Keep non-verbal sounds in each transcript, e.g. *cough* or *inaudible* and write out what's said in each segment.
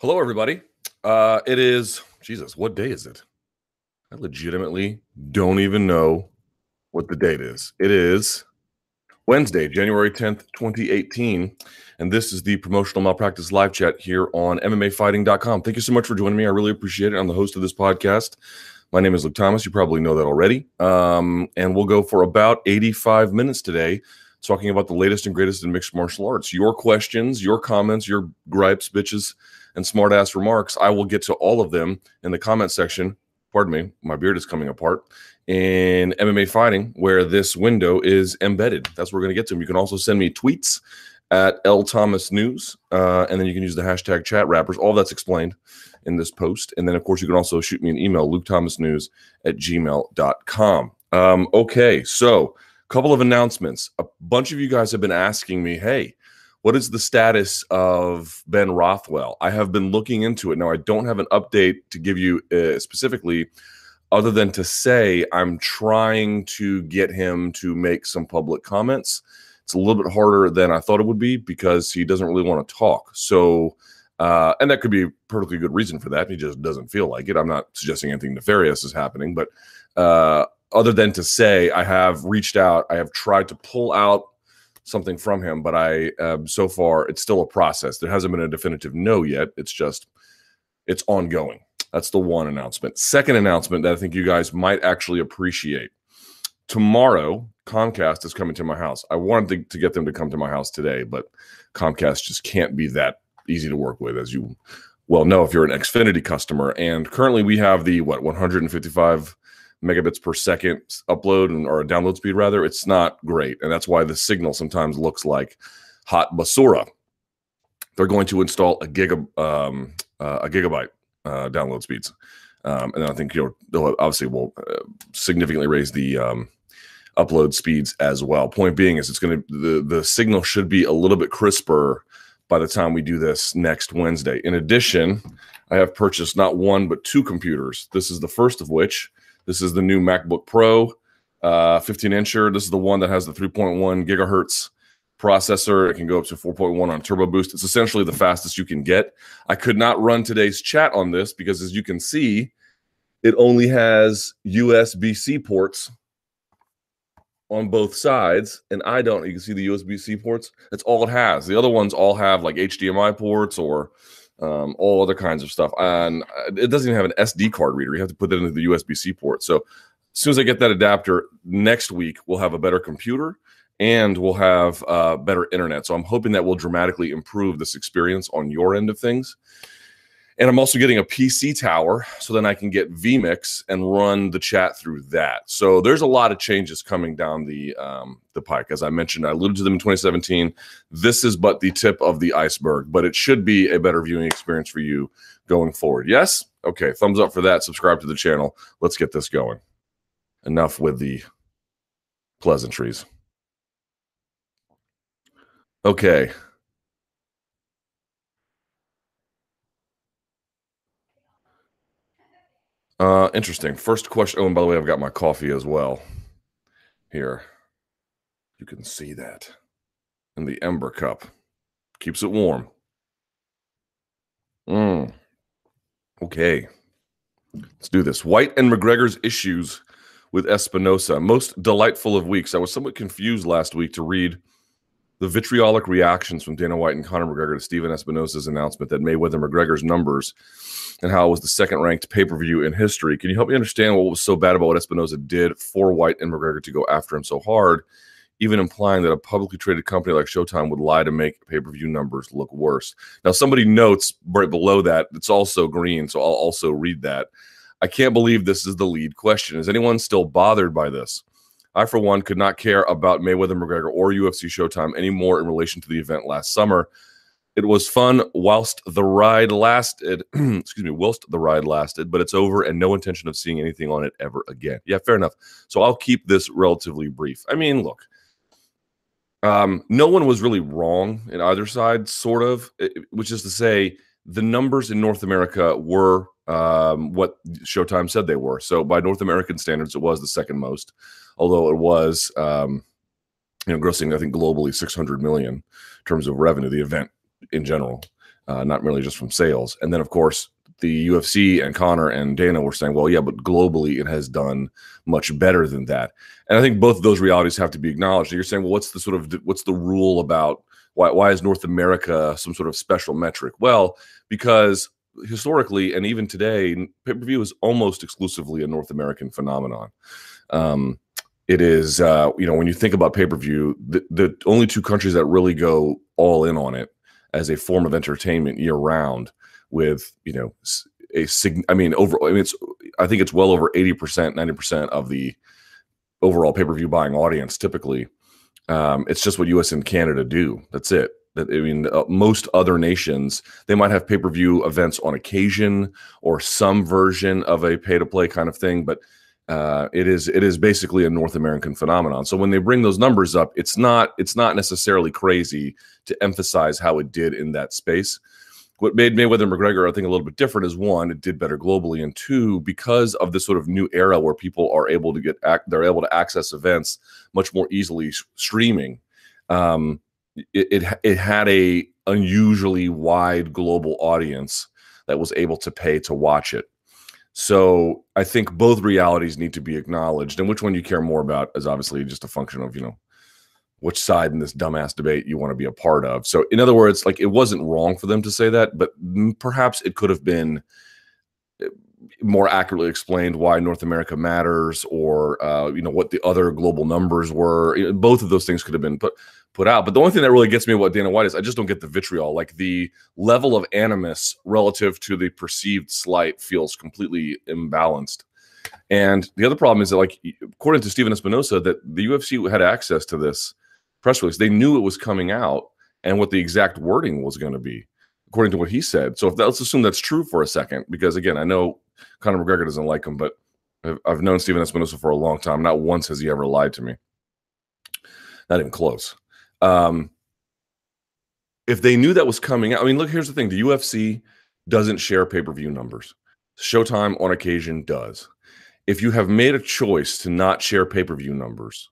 Hello, everybody. Uh, it is Jesus. What day is it? I legitimately don't even know what the date is. It is Wednesday, January 10th, 2018. And this is the promotional malpractice live chat here on MMAfighting.com. Thank you so much for joining me. I really appreciate it. I'm the host of this podcast. My name is Luke Thomas. You probably know that already. Um, and we'll go for about 85 minutes today talking about the latest and greatest in mixed martial arts. Your questions, your comments, your gripes, bitches, and smartass remarks. I will get to all of them in the comment section. Pardon me, my beard is coming apart. In MMA fighting, where this window is embedded. That's where we're going to get to them. You can also send me tweets at L Thomas News, uh, and then you can use the hashtag chat wrappers. All that's explained in this post. And then, of course, you can also shoot me an email, Luke Thomas News at gmail.com. Um, okay, so a couple of announcements. A bunch of you guys have been asking me, hey, what is the status of Ben Rothwell? I have been looking into it. Now, I don't have an update to give you uh, specifically, other than to say I'm trying to get him to make some public comments. It's a little bit harder than I thought it would be because he doesn't really want to talk. So, uh, and that could be a perfectly good reason for that. He just doesn't feel like it. I'm not suggesting anything nefarious is happening, but uh, other than to say I have reached out, I have tried to pull out something from him, but I um, so far it's still a process. There hasn't been a definitive no yet. It's just it's ongoing. That's the one announcement. Second announcement that I think you guys might actually appreciate. Tomorrow, Comcast is coming to my house. I wanted to, to get them to come to my house today, but Comcast just can't be that easy to work with, as you well know if you're an Xfinity customer. And currently, we have the what 155 megabits per second upload and, or a download speed rather, it's not great. And that's why the signal sometimes looks like hot basura. They're going to install a giga um, uh, a gigabyte uh, download speeds. Um, and I think you know they'll obviously will uh, significantly raise the um, upload speeds as well. Point being is it's going to the the signal should be a little bit crisper by the time we do this next Wednesday. In addition, I have purchased not one but two computers. This is the first of which this is the new MacBook Pro, uh, 15 incher. This is the one that has the 3.1 gigahertz processor. It can go up to 4.1 on Turbo Boost. It's essentially the fastest you can get. I could not run today's chat on this because, as you can see, it only has USB C ports on both sides, and I don't. You can see the USB C ports. That's all it has. The other ones all have like HDMI ports or um, all other kinds of stuff. And uh, it doesn't even have an SD card reader. You have to put that into the USB C port. So as soon as I get that adapter next week, we'll have a better computer and we'll have uh, better internet. So I'm hoping that will dramatically improve this experience on your end of things. And I'm also getting a PC tower so then I can get vMix and run the chat through that. So there's a lot of changes coming down the um, the pike. As I mentioned, I alluded to them in 2017. This is but the tip of the iceberg, but it should be a better viewing experience for you going forward. Yes? Okay, thumbs up for that. Subscribe to the channel. Let's get this going. Enough with the pleasantries. Okay. Uh, interesting. First question. Oh, and by the way, I've got my coffee as well. Here, you can see that in the ember cup. Keeps it warm. Mm. Okay, let's do this. White and McGregor's issues with Espinoza. Most delightful of weeks. I was somewhat confused last week to read the vitriolic reactions from Dana White and Conor McGregor to Stephen Espinoza's announcement that Mayweather McGregor's numbers and how it was the second ranked pay per view in history. Can you help me understand what was so bad about what Espinoza did for White and McGregor to go after him so hard, even implying that a publicly traded company like Showtime would lie to make pay per view numbers look worse? Now, somebody notes right below that it's also green, so I'll also read that. I can't believe this is the lead question. Is anyone still bothered by this? I, for one, could not care about Mayweather McGregor or UFC Showtime anymore in relation to the event last summer. It was fun whilst the ride lasted. *clears throat* excuse me, whilst the ride lasted, but it's over and no intention of seeing anything on it ever again. Yeah, fair enough. So I'll keep this relatively brief. I mean, look, um, no one was really wrong in either side, sort of, which is to say, the numbers in North America were um, what Showtime said they were. So by North American standards, it was the second most although it was um, you know grossing I think globally 600 million in terms of revenue the event in general uh, not merely just from sales. And then, of course, the UFC and Conor and Dana were saying, well, yeah, but globally it has done much better than that. And I think both of those realities have to be acknowledged. And You're saying, well, what's the sort of what's the rule about why why is North America some sort of special metric? Well, because historically and even today, pay per view is almost exclusively a North American phenomenon. Um, it is, uh, you know, when you think about pay per view, the, the only two countries that really go all in on it as a form of entertainment year round, with you know a sig- I mean, over. I mean, it's. I think it's well over eighty percent, ninety percent of the overall pay per view buying audience. Typically, um, it's just what U.S. and Canada do. That's it. That I mean, uh, most other nations they might have pay per view events on occasion or some version of a pay to play kind of thing, but uh, it is it is basically a North American phenomenon. So when they bring those numbers up, it's not it's not necessarily crazy to emphasize how it did in that space. What made Mayweather McGregor, I think, a little bit different is one, it did better globally, and two, because of this sort of new era where people are able to get they're able to access events much more easily streaming. Um, it, it it had a unusually wide global audience that was able to pay to watch it. So I think both realities need to be acknowledged, and which one you care more about is obviously just a function of you know which side in this dumbass debate you want to be a part of. So in other words, like it wasn't wrong for them to say that, but perhaps it could have been eh, more accurately explained why North America matters, or uh, you know what the other global numbers were. Both of those things could have been put put out. But the only thing that really gets me what Dana White is, I just don't get the vitriol. Like the level of animus relative to the perceived slight feels completely imbalanced. And the other problem is that, like, according to Stephen Espinoza, that the UFC had access to this press release. They knew it was coming out and what the exact wording was going to be, according to what he said. So if that, let's assume that's true for a second, because again, I know Conor McGregor doesn't like him, but I've, I've known Stephen Espinoza for a long time. Not once has he ever lied to me. Not even close. Um, if they knew that was coming out, I mean, look, here's the thing: the UFC doesn't share pay per view numbers. Showtime on occasion does. If you have made a choice to not share pay per view numbers,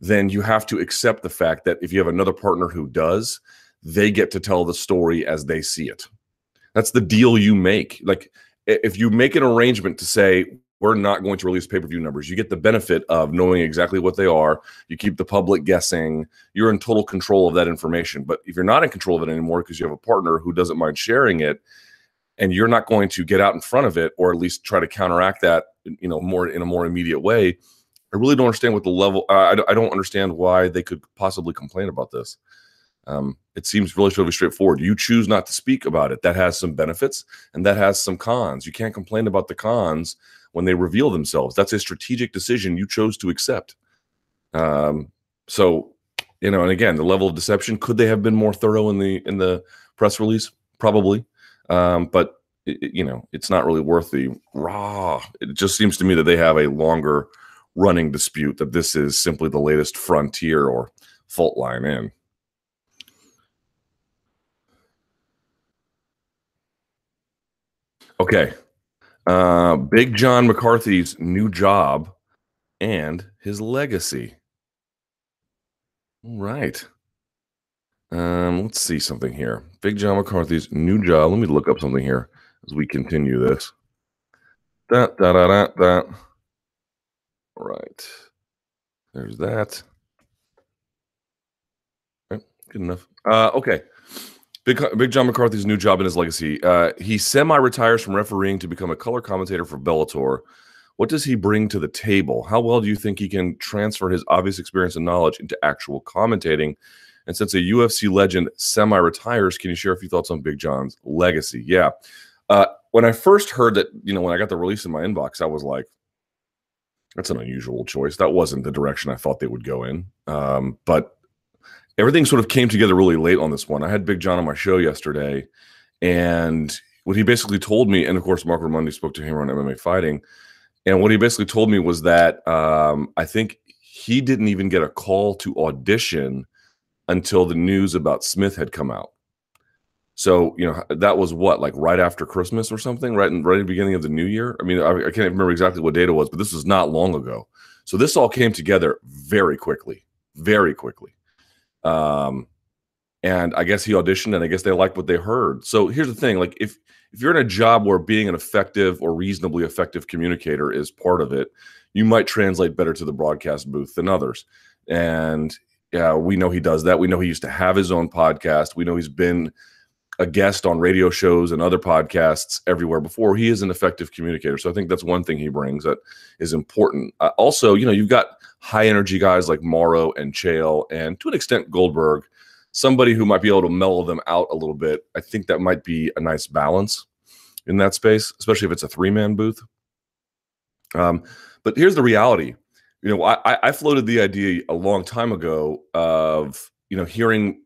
then you have to accept the fact that if you have another partner who does, they get to tell the story as they see it. That's the deal you make. Like if you make an arrangement to say we're not going to release pay-per-view numbers. You get the benefit of knowing exactly what they are. You keep the public guessing. You're in total control of that information. But if you're not in control of it anymore because you have a partner who doesn't mind sharing it, and you're not going to get out in front of it or at least try to counteract that, you know, more in a more immediate way, I really don't understand what the level. Uh, I, I don't understand why they could possibly complain about this. Um, it seems relatively straightforward. You choose not to speak about it. That has some benefits and that has some cons. You can't complain about the cons when they reveal themselves. That's a strategic decision you chose to accept. Um, so, you know, and again, the level of deception could they have been more thorough in the in the press release? Probably, um, but it, you know, it's not really worth the raw. It just seems to me that they have a longer running dispute that this is simply the latest frontier or fault line in. Okay, uh, Big John McCarthy's new job and his legacy. All right. Um, let's see something here. Big John McCarthy's new job. Let me look up something here as we continue this. That, that, that, that. All right. There's that. Okay, good enough. Uh, okay. Big, Big John McCarthy's new job and his legacy. Uh, he semi retires from refereeing to become a color commentator for Bellator. What does he bring to the table? How well do you think he can transfer his obvious experience and knowledge into actual commentating? And since a UFC legend semi retires, can you share a few thoughts on Big John's legacy? Yeah. Uh, when I first heard that, you know, when I got the release in my inbox, I was like, that's an unusual choice. That wasn't the direction I thought they would go in. Um, but everything sort of came together really late on this one. I had Big John on my show yesterday, and what he basically told me, and of course, Marc Raimondi spoke to him on MMA fighting, and what he basically told me was that um, I think he didn't even get a call to audition until the news about Smith had come out. So you know that was what like right after Christmas or something, right in right at the beginning of the new year. I mean, I, I can't remember exactly what date it was, but this was not long ago. So this all came together very quickly, very quickly. Um, and I guess he auditioned, and I guess they liked what they heard. So here's the thing: like if if you're in a job where being an effective or reasonably effective communicator is part of it, you might translate better to the broadcast booth than others. And yeah, we know he does that. We know he used to have his own podcast. We know he's been a guest on radio shows and other podcasts everywhere before. He is an effective communicator. So I think that's one thing he brings that is important. Uh, also, you know, you've got high energy guys like Mauro and Chael, and to an extent, Goldberg, somebody who might be able to mellow them out a little bit. I think that might be a nice balance in that space, especially if it's a three man booth. Um, but here's the reality. You know, I, I floated the idea a long time ago of, you know, hearing.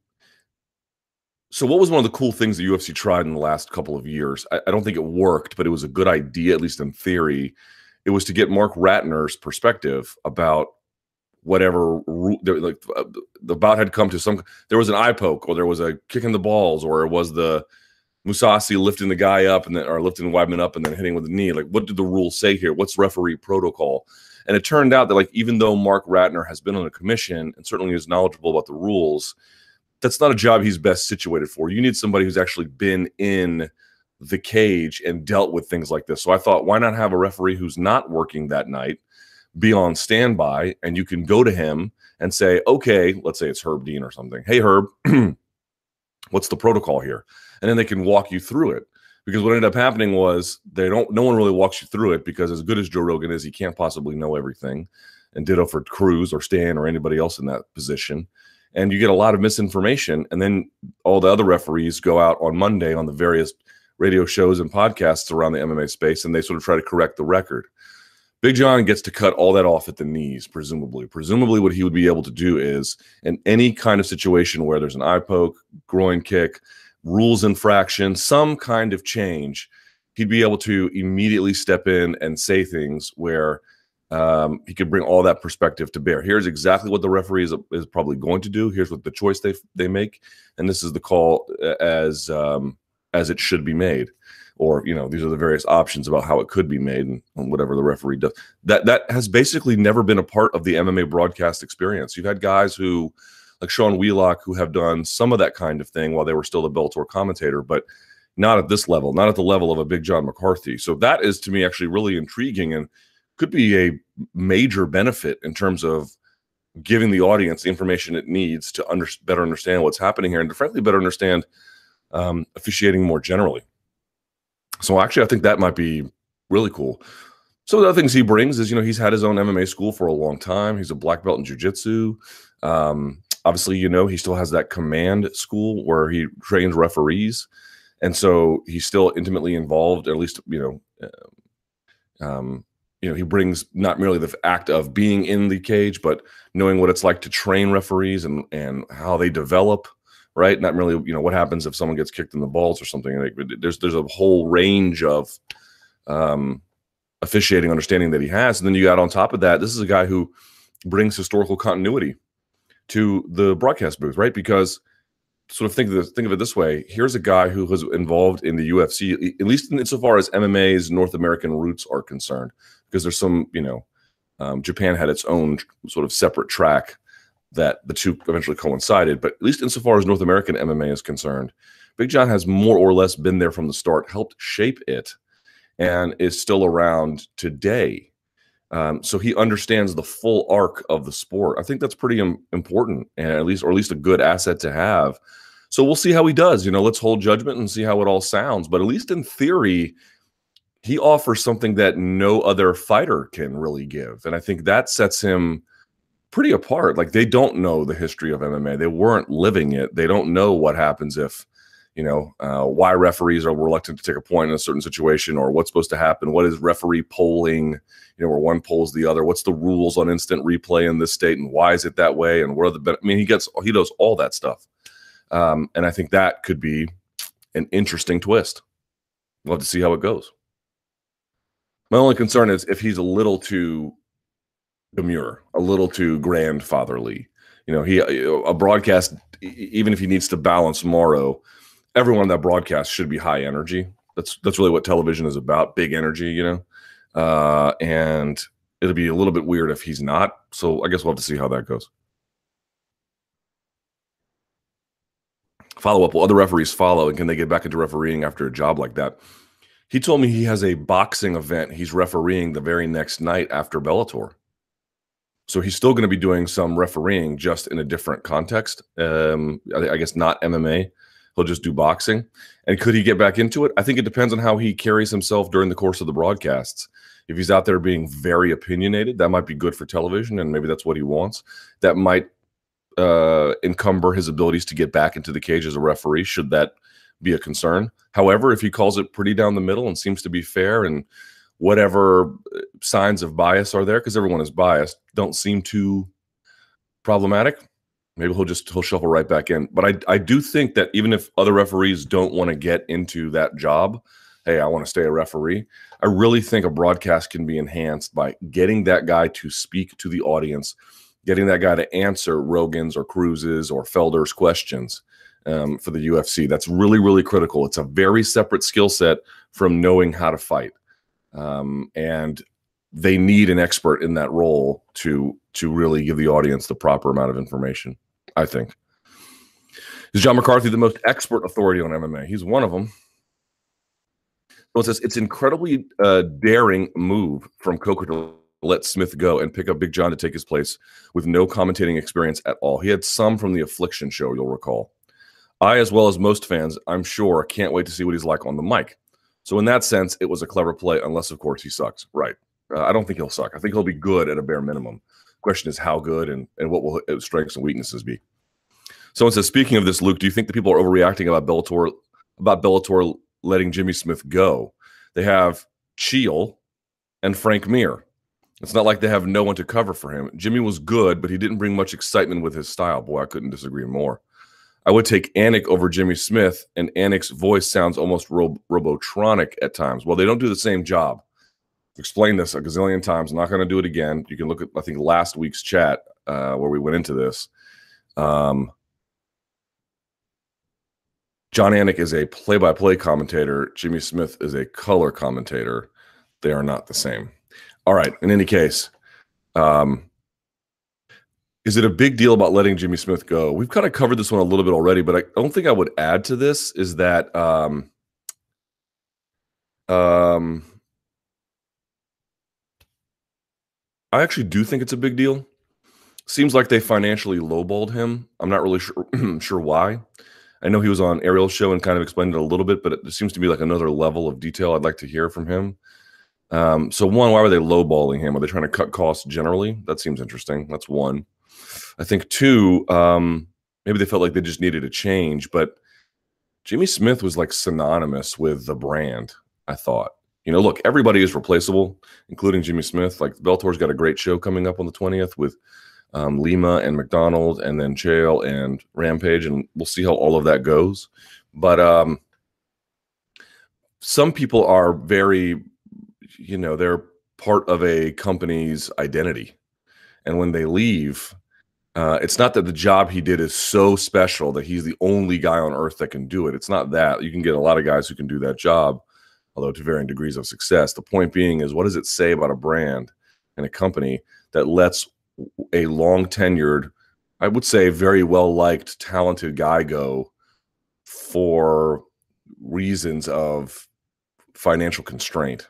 So, what was one of the cool things the UFC tried in the last couple of years? I, I don't think it worked, but it was a good idea, at least in theory. It was to get Mark Ratner's perspective about whatever like uh, the bout had come to some there was an eye poke or there was a kick in the balls or it was the Mousasi lifting the guy up and then or lifting Weidman up and then hitting with the knee. Like, what did the rules say here? What's referee protocol? And it turned out that like even though Mark Ratner has been on a commission and certainly is knowledgeable about the rules, that's not a job he's best situated for. You need somebody who's actually been in the cage and dealt with things like this. So I thought, why not have a referee who's not working that night be on standby and you can go to him and say, okay, let's say it's Herb Dean or something. Hey, Herb, *clears throat* what's the protocol here? and then they can walk you through it. Because what ended up happening was they don't. No one really walks you through it because as good as Joe Rogan is, he can't possibly know everything. And ditto for Cruz or Stan or anybody else in that position. And you get a lot of misinformation. And then all the other referees go out on Monday on the various radio shows and podcasts around the MMA space and they sort of try to correct the record. Big John gets to cut all that off at the knees, presumably. Presumably, what he would be able to do is in any kind of situation where there's an eye poke, groin kick, rules infraction, some kind of change, he'd be able to immediately step in and say things where um, he could bring all that perspective to bear. Here's exactly what the referee is, is probably going to do. Here's what the choice they they make, and this is the call uh, as um, as it should be made. Or you know, these are the various options about how it could be made, and, and whatever the referee does. That that has basically never been a part of the MMA broadcast experience. You've had guys who like Sean Wheelock who have done some of that kind of thing while they were still a Bellator commentator, but not at this level, not at the level of a Big John McCarthy. So that is to me actually really intriguing and could be a major benefit in terms of giving the audience the information it needs to under, better understand what's happening here and to frankly better understand um, officiating more generally. So actually, I think that might be really cool. Some of the other things he brings is, you know, he's had his own MMA school for a long time. He's a black belt in jiu-jitsu. Um, obviously, you know, he still has that command school where he trains referees. And so he's still intimately involved, at least, you know, uh, um, you know, he brings not merely the act of being in the cage, but knowing what it's like to train referees and and how they develop, right? Not really, you know, what happens if someone gets kicked in the balls or something. Like, there's there's a whole range of um, officiating understanding that he has, and then you got on top of that, this is a guy who brings historical continuity to the broadcast booth, right? Because sort of think of this, think of it this way: here's a guy who was involved in the UFC, at least insofar as MMA's North American roots are concerned, because there's some, you know, um, Japan had its own sort of separate track that the two eventually coincided. But at least insofar as North American MMA is concerned, Big John has more or less been there from the start, helped shape it, and is still around today. Um, so he understands the full arc of the sport. I think that's pretty Im- important, and at least, or at least a good asset to have. So we'll see how he does. You know, let's hold judgment and see how it all sounds. But at least in theory, he offers something that no other fighter can really give, and I think that sets him pretty apart. Like they don't know the history of MMA; they weren't living it. They don't know what happens if you know, uh, why referees are reluctant to take a point in a certain situation or what's supposed to happen. What is referee polling, you know, where one polls the other? What's the rules on instant replay in this state and why is it that way? And what are the, I mean, he gets, he does all that stuff. Um, and I think that could be an interesting twist. Love to see how it goes. My only concern is if he's a little too demure, a little too grandfatherly. You know, he a broadcast, even if he needs to balance Mauro, everyone on that broadcast should be high energy. That's that's really what television is about, big energy, you know. Uh, and it'll be a little bit weird if he's not. So I guess we'll have to see how that goes. follow up? Will other referees follow, and can they get back into refereeing after a job like that? He told me he has a boxing event he's refereeing the very next night after Bellator. So he's still going to be doing some refereeing, just in a different context. Um, I, I guess not MMA. He'll just do boxing. And could he get back into it? I think it depends on how he carries himself during the course of the broadcasts. If he's out there being very opinionated, that might be good for television, and maybe that's what he wants. That might uh, encumber his abilities to get back into the cage as a referee, should that be a concern. However, if he calls it pretty down the middle and seems to be fair and whatever uh, signs of bias are there, because everyone is biased, don't seem too problematic, maybe he'll just he'll shuffle right back in. But I I do think that even if other referees don't want to get into that job, hey, I want to stay a referee. I really think a broadcast can be enhanced by getting that guy to speak to the audience, getting that guy to answer Rogan's or Cruz's or Felder's questions um, for the UFC. That's really, really critical. It's a very separate skill set from knowing how to fight. Um, and they need an expert in that role to to really give the audience the proper amount of information. I think. Is John McCarthy the most expert authority on MMA? He's one of them. So it says it's incredibly uh, daring move from Coker to let Smith go and pick up Big John to take his place with no commentating experience at all. He had some from the Affliction show, you'll recall. I, as well as most fans, I'm sure, can't wait to see what he's like on the mic. So in that sense, it was a clever play, unless of course he sucks. Right? Uh, I don't think he'll suck. I think he'll be good at a bare minimum. Question is how good and and what will his strengths and weaknesses be. Someone says, speaking of this, Luke, do you think the people are overreacting about Bellator about Bellator letting Jimmy Smith go? They have Chael and Frank Mir. It's not like they have no one to cover for him. Jimmy was good, but he didn't bring much excitement with his style. Boy, I couldn't disagree more. I would take Anik over Jimmy Smith, and Anik's voice sounds almost ro- robotronic at times. Well, they don't do the same job. Explain this a gazillion times. I'm not going to do it again. You can look at, I think, last week's chat uh, where we went into this. Um, Jon Anik is a play by play commentator. Jimmy Smith is a color commentator. They are not the same. All right. In any case, um, is it a big deal about letting Jimmy Smith go? We've kind of covered this one a little bit already, but I don't think I would add to this is that um, um, I actually do think it's a big deal. Seems like they financially lowballed him. I'm not really sure *clears throat* sure why. I know he was on Ariel's show and kind of explained it a little bit, but it seems to be like another level of detail I'd like to hear from him. Um, so one, why were they lowballing him? Are they trying to cut costs generally? That seems interesting. That's one. I think two, um, maybe they felt like they just needed a change, but Jimmy Smith was like synonymous with the brand. I thought, you know, look, everybody is replaceable, including Jimmy Smith. Like Bellator's got a great show coming up on the twentieth with um, Lima and MacDonald, and then Chael and Rampage, and we'll see how all of that goes. But um, some people are very, you know, they're part of a company's identity, and when they leave, uh, it's not that the job he did is so special that he's the only guy on earth that can do it. It's not that. You can get a lot of guys who can do that job, although to varying degrees of success. The point being is, what does it say about a brand and a company that lets a long tenured, I would say very well liked, talented guy go for reasons of financial constraint?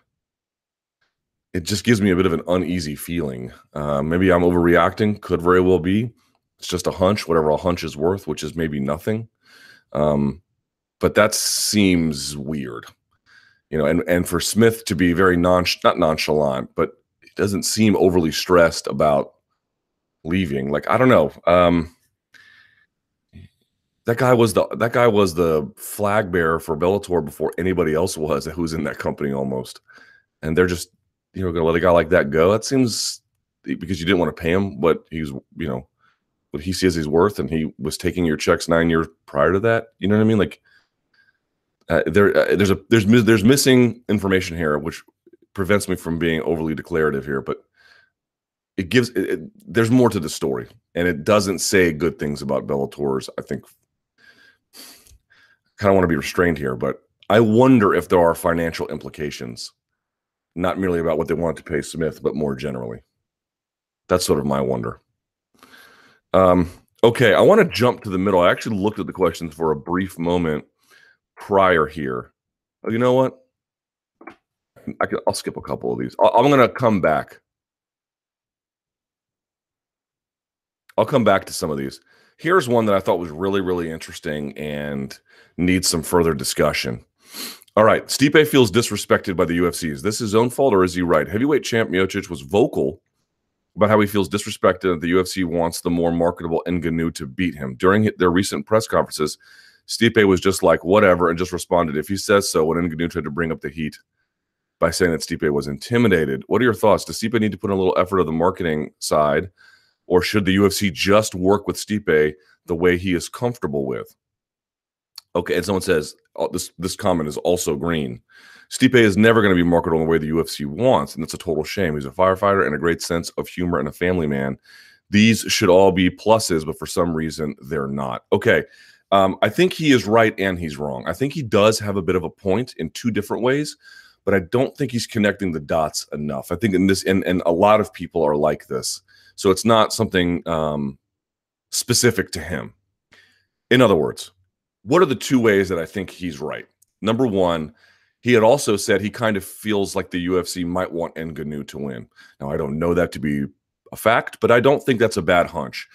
It just gives me a bit of an uneasy feeling. Uh, maybe I'm overreacting. Could very well be. It's just a hunch, whatever a hunch is worth, which is maybe nothing. Um, but that seems weird, you know. And and for Smith to be very non not nonchalant, but he doesn't seem overly stressed about leaving. Like I don't know. Um, that guy was the that guy was the flag bearer for Bellator before anybody else was who's in that company almost, and they're just you know, going to let a guy like that go. That seems because you didn't want to pay him what he's, you know, what he sees he's worth, and he was taking your checks nine years prior to that. You know what I mean? Like, uh, there, uh, there's a there's there's missing information here, which prevents me from being overly declarative here, but it gives it, it, there's more to the story, and it doesn't say good things about Bellator's. I think kind of want to be restrained here, but I wonder if there are financial implications not merely about what they wanted to pay Smith, but more generally. That's sort of my wonder. Um, Okay, I want to jump to the middle. I actually looked at the questions for a brief moment prior here. Oh, you know what? I will skip a couple of these. I, am going to come back. I'll come back to some of these. Here's one that I thought was really, really interesting and needs some further discussion. All right, Stipe feels disrespected by the UFC. Is this his own fault or is he right? Heavyweight champ Miocic was vocal about how he feels disrespected the UFC wants the more marketable Ngannou to beat him. During their recent press conferences, Stipe was just like, whatever, and just responded, if he says so, when Ngannou tried to bring up the heat by saying that Stipe was intimidated. What are your thoughts? Does Stipe need to put in a little effort on the marketing side, or should the UFC just work with Stipe the way he is comfortable with? Okay, and someone says this this comment is also green. Stipe is never going to be marketed the way the UFC wants, and it's a total shame. He's a firefighter and a great sense of humor and a family man. These should all be pluses, but for some reason they're not. Okay, um, I think he is right and he's wrong. I think he does have a bit of a point in two different ways, but I don't think he's connecting the dots enough. I think in this, and, and a lot of people are like this, so it's not something um, specific to him. In other words, what are the two ways that I think he's right? Number one, he had also said he kind of feels like the UFC might want Ngannou to win. Now, I don't know that to be a fact, but I don't think that's a bad hunch.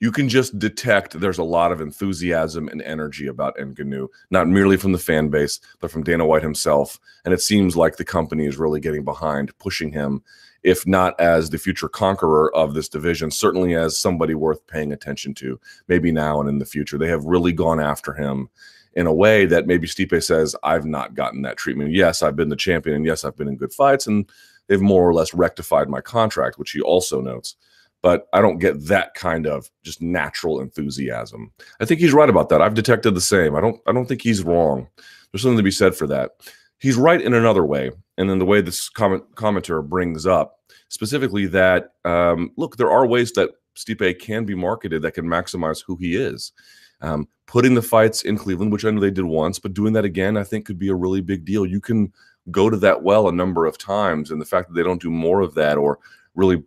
You can just detect there's a lot of enthusiasm and energy about Ngannou, not merely from the fan base, but from Dana White himself. And it seems like the company is really getting behind pushing him, if not as the future conqueror of this division, certainly as somebody worth paying attention to, maybe now and in the future. They have really gone after him in a way that maybe Stipe says, I've not gotten that treatment. Yes, I've been the champion, and yes, I've been in good fights, and they've more or less rectified my contract, which he also notes. But I don't get that kind of just natural enthusiasm. I think he's right about that. I've detected the same. I don't I don't think he's wrong. There's something to be said for that. He's right in another way, and then the way this comment commenter brings up specifically that um, look, there are ways that Stipe can be marketed that can maximize who he is. Um, putting the fights in Cleveland, which I know they did once, but doing that again, I think could be a really big deal. You can go to that well a number of times, and the fact that they don't do more of that or really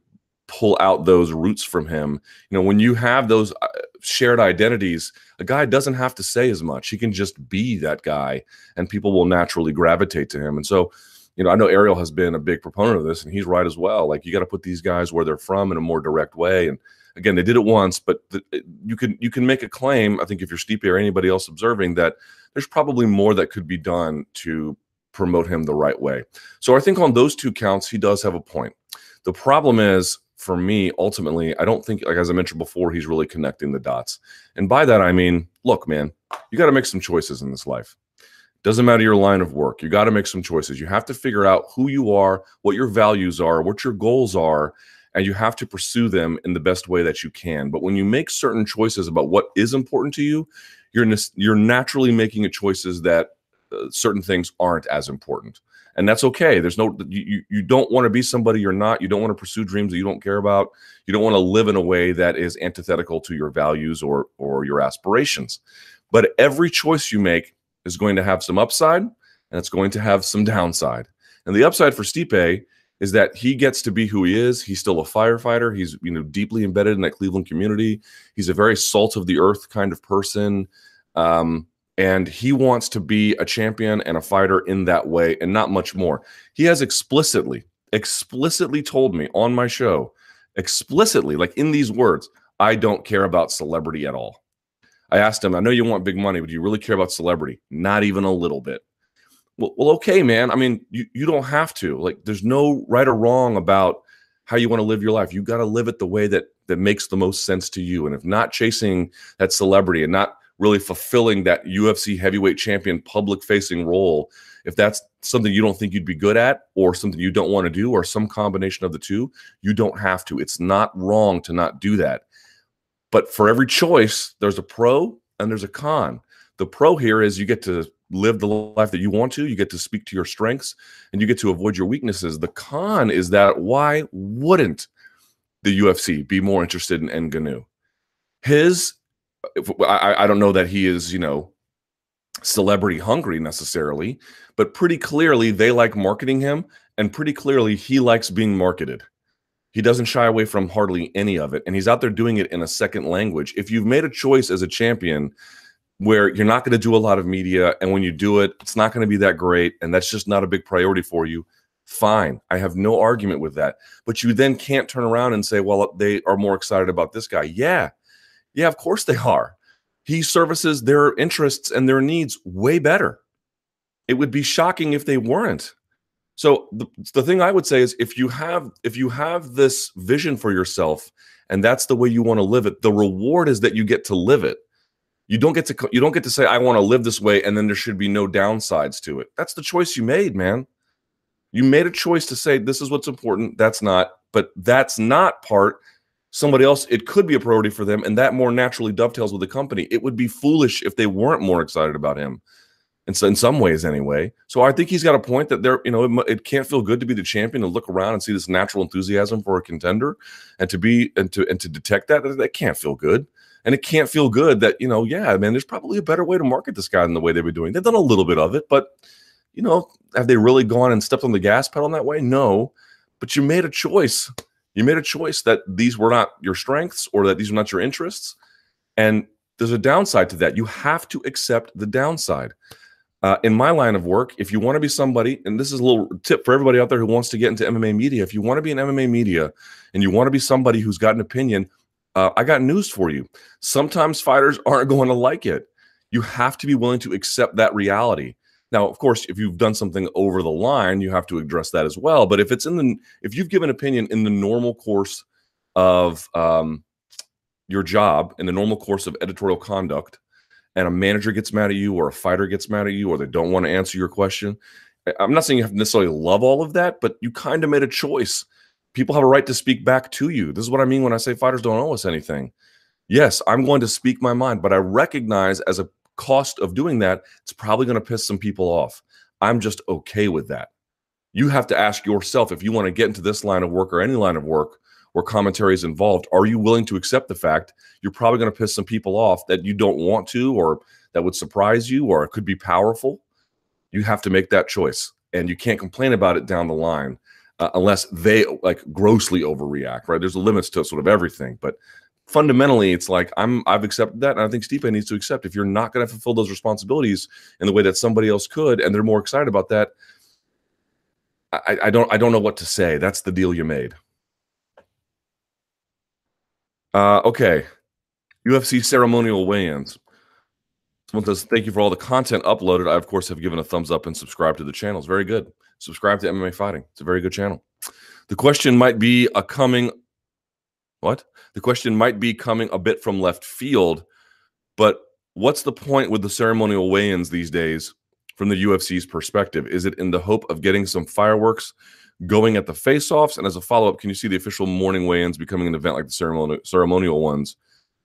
pull out those roots from him, you know, when you have those uh, shared identities, a guy doesn't have to say as much. He can just be that guy, and people will naturally gravitate to him. And so, you know, I know Ariel has been a big proponent of this, and he's right as well. Like you got to put these guys where they're from in a more direct way, and again, they did it once, but the, you can you can make a claim. I think if you're Stipe or anybody else observing that, there's probably more that could be done to promote him the right way. So I think on those two counts, he does have a point. The problem is for me, ultimately, I don't think, like as I mentioned before, he's really connecting the dots. And by that, I mean, look, man, you got to make some choices in this life. Doesn't matter your line of work. You got to make some choices. You have to figure out who you are, what your values are, what your goals are, and you have to pursue them in the best way that you can. But when you make certain choices about what is important to you, you're you're naturally making choices that uh, certain things aren't as important. And that's okay. There's no you you don't want to be somebody you're not. You don't want to pursue dreams that you don't care about. You don't want to live in a way that is antithetical to your values or or your aspirations. But every choice you make is going to have some upside and it's going to have some downside. And the upside for Stipe is that he gets to be who he is. He's still a firefighter. He's you know deeply embedded in that Cleveland community. He's a very salt of the earth kind of person, um, and he wants to be a champion and a fighter in that way, and not much more. He has explicitly, explicitly told me on my show, explicitly, like in these words, I don't care about celebrity at all. I asked him, I know you want big money, but do you really care about celebrity? Not even a little bit well, well okay man i mean you, you don't have to like there's no right or wrong about how you want to live your life you got to live it the way that that makes the most sense to you and if not chasing that celebrity and not really fulfilling that ufc heavyweight champion public facing role if that's something you don't think you'd be good at or something you don't want to do or some combination of the two you don't have to it's not wrong to not do that but for every choice there's a pro and there's a con the pro here is you get to live the life that you want to. You get to speak to your strengths and you get to avoid your weaknesses. The con is that why wouldn't the UFC be more interested in Ngannou? His, I, I don't know that he is, you know, celebrity hungry necessarily, but pretty clearly they like marketing him and pretty clearly he likes being marketed. He doesn't shy away from hardly any of it, and he's out there doing it in a second language. If you've made a choice as a champion where you're not going to do a lot of media, and when you do it, it's not going to be that great, and that's just not a big priority for you, fine. I have no argument with that. But you then can't turn around and say, well, they are more excited about this guy. Yeah, yeah, of course they are. He services their interests and their needs way better. It would be shocking if they weren't. So the, the thing I would say is if you have if you have this vision for yourself and that's the way you want to live it, the reward is that you get to live it. You don't get to you don't get to say I want to live this way and then there should be no downsides to it. That's the choice you made, man. You made a choice to say this is what's important, that's not, but that's not part somebody else it could be a priority for them and that more naturally dovetails with the company. It would be foolish if they weren't more excited about him in, in some ways anyway. So I think he's got a point that there, you know, it, it, can't feel good to be the champion and look around and see this natural enthusiasm for a contender, and to be and to and to detect that that can't feel good. And it can't feel good that you know, yeah, man, there's probably a better way to market this guy than the way they've been doing. They've done a little bit of it, but you know, have they really gone and stepped on the gas pedal in that way? No, but you made a choice. You made a choice that these were not your strengths or that these were not your interests, and there's a downside to that. You have to accept the downside. Uh, in my line of work, if you want to be somebody, and this is a little tip for everybody out there who wants to get into MMA media, if you want to be in MMA media and you want to be somebody who's got an opinion, uh, I got news for you. Sometimes fighters *laughs* aren't going to like it. You have to be willing to accept that reality. Now, of course, if you've done something over the line, you have to address that as well. But if it's in the, if you've given opinion in the normal course of um, your job, in the normal course of editorial conduct, and a manager gets mad at you or a fighter gets mad at you or they don't want to answer your question. I'm not saying you have to necessarily love all of that, but you kind of made a choice. People have a right to speak back to you. This is what I mean when I say fighters don't owe us anything. Yes, I'm going to speak my mind, but I recognize as a cost of doing that, it's probably going to piss some people off. I'm just okay with that. You have to ask yourself if you want to get into this line of work or any line of work, where commentary is involved, are you willing to accept the fact you're probably going to piss some people off that you don't want to, or that would surprise you, or it could be powerful? You have to make that choice, and you can't complain about it down the line uh, unless they like grossly overreact. Right? There's a limits to sort of everything, but fundamentally, it's like I'm I've accepted that, and I think Stipe needs to accept if you're not going to fulfill those responsibilities in the way that somebody else could, and they're more excited about that. I, I don't I don't know what to say. That's the deal you made. Uh, okay. UFC ceremonial weigh-ins. Someone says, thank you for all the content uploaded. I, of course, have given a thumbs up and subscribed to the channel. It's very good. Subscribe to MMA Fighting. It's a very good channel. The question might be a coming what? The question might be coming a bit from left field, but what's the point with the ceremonial weigh-ins these days from the UFC's perspective? Is it in the hope of getting some fireworks going at the face-offs? And as a follow-up, can you see the official morning weigh-ins becoming an event like the ceremonial ceremonial ones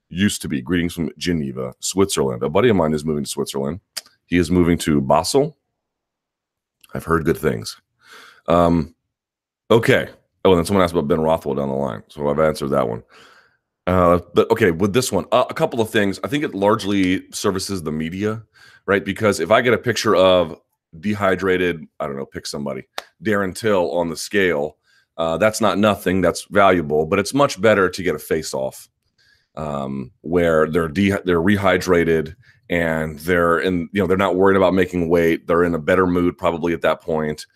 used to be? Greetings from Geneva, Switzerland. A buddy of mine is moving to Switzerland. He is moving to Basel. I've heard good things. Um, okay. Oh, and then someone asked about Ben Rothwell down the line, so I've answered that one. Uh, but okay, with this one, uh, a couple of things. I think it largely services the media, right? Because if I get a picture of dehydrated, I don't know, pick somebody, Darren Till on the scale. Uh, that's not nothing. That's valuable, but it's much better to get a face off um, where they're de- they're rehydrated and they're in you know they're not worried about making weight. They're in a better mood probably at that point,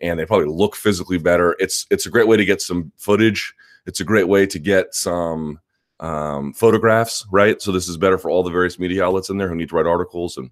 and they probably look physically better. It's it's a great way to get some footage. It's a great way to get some um, photographs, right? So this is better for all the various media outlets in there who need to write articles and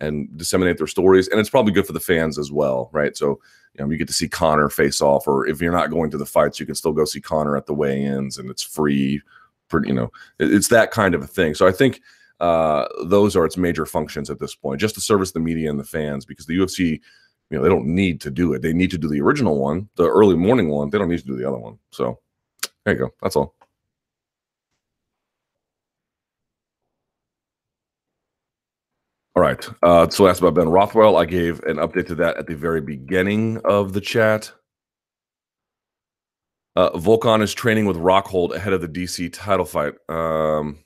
and disseminate their stories. And it's probably good for the fans as well, right? So you know, you get to see Conor face off, or if you're not going to the fights, you can still go see Conor at the weigh-ins, and it's free. For, you know, it's that kind of a thing. So I think uh, those are its major functions at this point, just to service the media and the fans, because the UFC, you know, they don't need to do it. They need to do the original one, the early morning one. They don't need to do the other one. So there you go. That's all. All right. Uh, so asked about Ben Rothwell. I gave an update to that at the very beginning of the chat. Uh, Volkan is training with Rockhold ahead of the DC title fight. Um,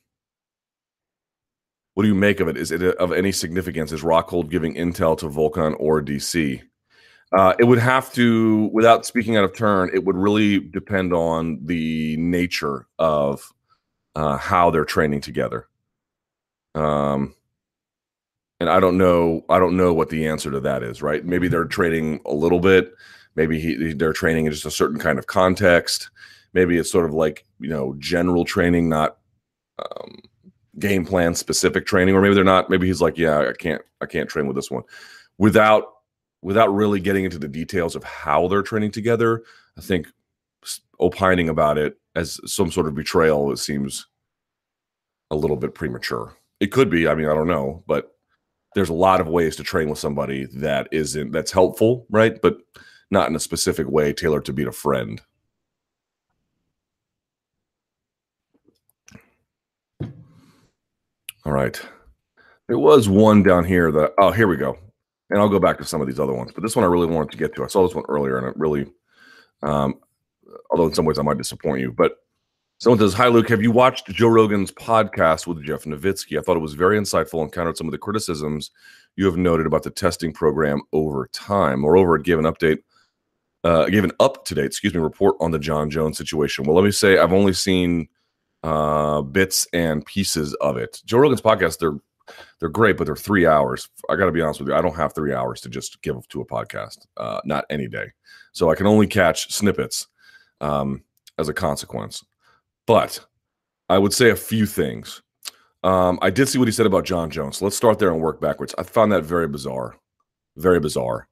what do you make of it? Is it of any significance? Is Rockhold giving intel to Volkan or DC? Uh, it would have to, without speaking out of turn, it would really depend on the nature of uh, how they're training together. Um, and I don't know, I don't know what the answer to that is. Right? Maybe they're training a little bit. Maybe he, they're training in just a certain kind of context. Maybe it's sort of like you know general training, not um, game plan specific training, or maybe they're not. Maybe he's like, yeah, I can't, I can't train with this one without without really getting into the details of how they're training together, I think opining about it as some sort of betrayal it seems a little bit premature. It could be, I mean, I don't know, but there's a lot of ways to train with somebody that isn't that's helpful, right? But not in a specific way tailored to beat a friend. All right. There was one down here that oh, here we go and I'll go back to some of these other ones. But this one I really wanted to get to. I saw this one earlier, and it really, um, although in some ways I might disappoint you. But someone says, "Hi Luke, have you watched Joe Rogan's podcast with Jeff Novitzky? I thought it was very insightful and countered some of the criticisms you have noted about the testing program over time. Moreover, it gave an update." Uh, gave an up to date, excuse me, report on the Jon Jones situation. Well, let me say I've only seen uh, bits and pieces of it. Joe Rogan's podcast, they're they're great, but they're three hours. I got to be honest with you. I don't have three hours to just give to a podcast, uh, not any day. So I can only catch snippets um, as a consequence. But I would say a few things. Um, I did see what he said about Jon Jones. let's start there and work backwards. I found that very bizarre, very bizarre.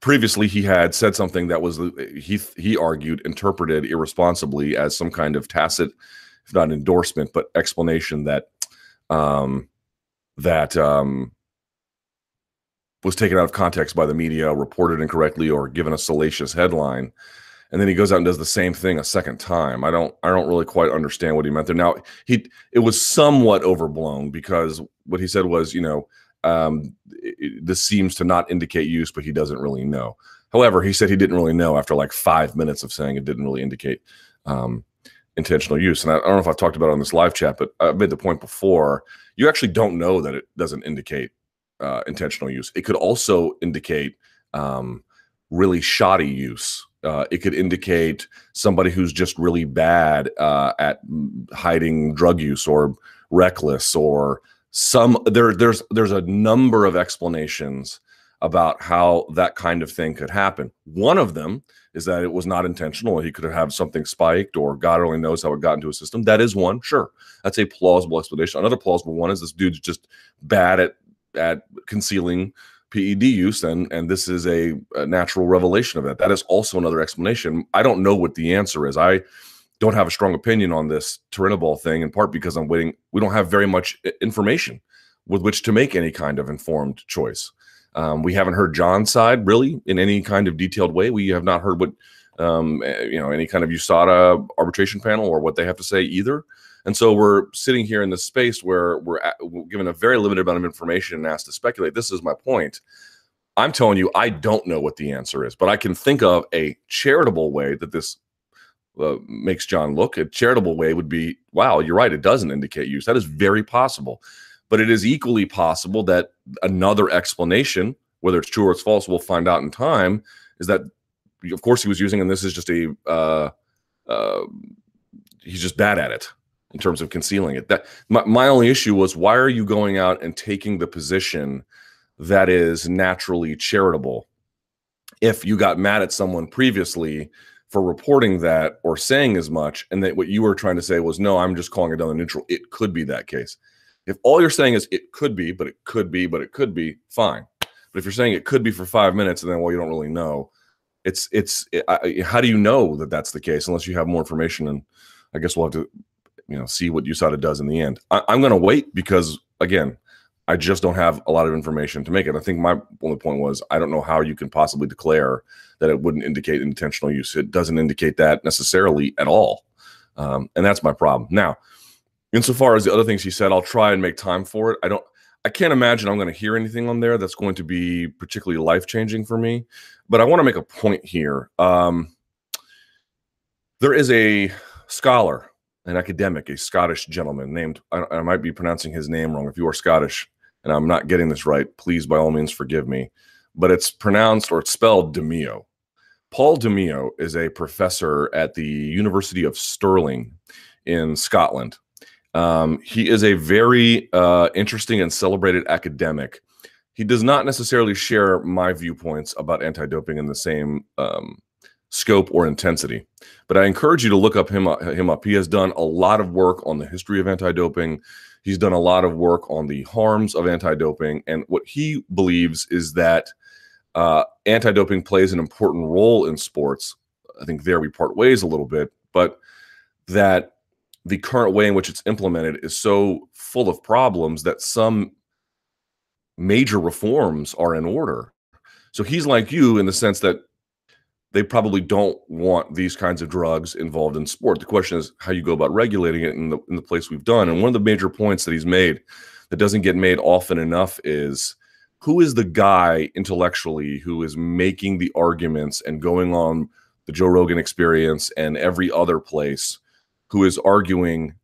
Previously, he had said something that was he he argued interpreted irresponsibly as some kind of tacit, if not endorsement, but explanation that um, that um, was taken out of context by the media, reported incorrectly, or given a salacious headline. And then he goes out and does the same thing a second time. I don't, I don't really quite understand what he meant there. Now he, it was somewhat overblown because what he said was, you know, um, it, this seems to not indicate use, but he doesn't really know. However, he said he didn't really know after like five minutes of saying it didn't really indicate um, intentional use. And I, I, don't know if I've talked about it on this live chat, but I've made the point before. You actually don't know that it doesn't indicate uh, intentional use. It could also indicate um, really shoddy use. Uh, it could indicate somebody who's just really bad uh, at hiding drug use or reckless or some there there's there's a number of explanations about how that kind of thing could happen. One of them is that it was not intentional. He could have something spiked, or God only knows how it got into his system. That is one, sure. That's a plausible explanation. Another plausible one is this dude's just bad at at concealing PED use, and and this is a, a natural revelation of that. That is also another explanation. I don't know what the answer is. I don't have a strong opinion on this Turinabol thing, in part because I'm waiting. We don't have very much information with which to make any kind of informed choice. Um, we haven't heard Jon's side really in any kind of detailed way. We have not heard what um, eh, you know any kind of USADA arbitration panel or what they have to say either. And so we're sitting here in this space where we're, at, we're given a very limited amount of information and asked to speculate. This is my point. I'm telling you, I don't know what the answer is, but I can think of a charitable way that this uh, makes Jon look. A charitable way would be, wow, you're right. It doesn't indicate use. That is very possible. But it is equally possible that another explanation, whether it's true or it's false, we'll find out in time, is that of course he was using, and this is just a uh, uh, he's just bad at it in terms of concealing it. That my, my only issue was why are you going out and taking the position that is naturally charitable? If you got mad at someone previously for reporting that or saying as much, and that what you were trying to say was, no, I'm just calling it down the neutral. It could be that case. If all you're saying is it could be, but it could be, but it could be, fine. But if you're saying it could be for five minutes and then well, you don't really know, it's it's it, I, how do you know that that's the case unless you have more information? And I guess we'll have to you know see what USADA does in the end. I, I'm going to wait because again, I just don't have a lot of information to make it. I think my only point was I don't know how you can possibly declare that it wouldn't indicate intentional use. It doesn't indicate that necessarily at all, um, and that's my problem. Now, insofar as the other things he said, I'll try and make time for it. I don't. I can't imagine I'm going to hear anything on there that's going to be particularly life changing for me. But I want to make a point here. Um, there is a scholar, an academic, a Scottish gentleman named, I, I, might be pronouncing his name wrong. If you are Scottish and I'm not getting this right, please by all means forgive me. but it's pronounced or it's spelled Dimeo. Paul Dimeo is a professor at the University of Stirling in Scotland. Um, he is a very uh, interesting and celebrated academic. He does not necessarily share my viewpoints about anti doping in the same um, scope or intensity. But I encourage you to look up him, him up. He has done a lot of work on the history of anti-doping. He's done a lot of work on the harms of anti-doping, and what he believes is that uh, anti-doping plays an important role in sports. I think there we part ways a little bit, but that the current way in which it's implemented is so full of problems that some major reforms are in order. So he's like you in the sense that they probably don't want these kinds of drugs involved in sport. The question is how you go about regulating it in the in the place we've done. And one of the major points that he's made that doesn't get made often enough is who is the guy intellectually who is making the arguments and going on the Joe Rogan experience and every other place who is arguing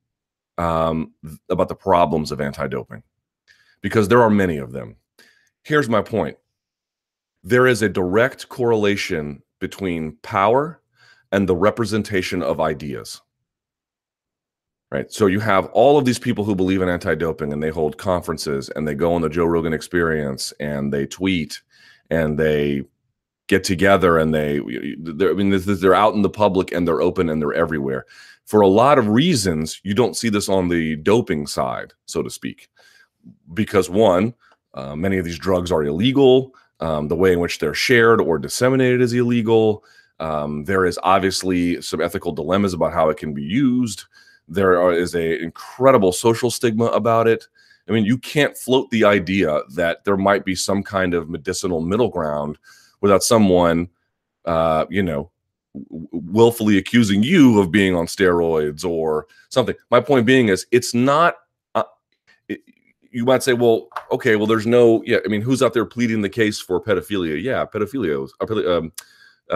um, about the problems of anti-doping because there are many of them. Here's my point. There is a direct correlation between power and the representation of ideas. Right. So you have all of these people who believe in anti doping and they hold conferences and they go on the Joe Rogan experience and they tweet and they get together and they, I mean, they're out in the public and they're open and they're everywhere. For a lot of reasons, you don't see this on the doping side, so to speak, because one, uh, many of these drugs are illegal. Um, the way in which they're shared or disseminated is illegal. Um, there is obviously some ethical dilemmas about how it can be used. There are, is a incredible social stigma about it. I mean, you can't float the idea that there might be some kind of medicinal middle ground without someone, uh, you know, willfully accusing you of being on steroids or something. My point being is, it's not you might say, well, okay, well, there's no, yeah, I mean, who's out there pleading the case for pedophilia? Yeah, pedophilia, um,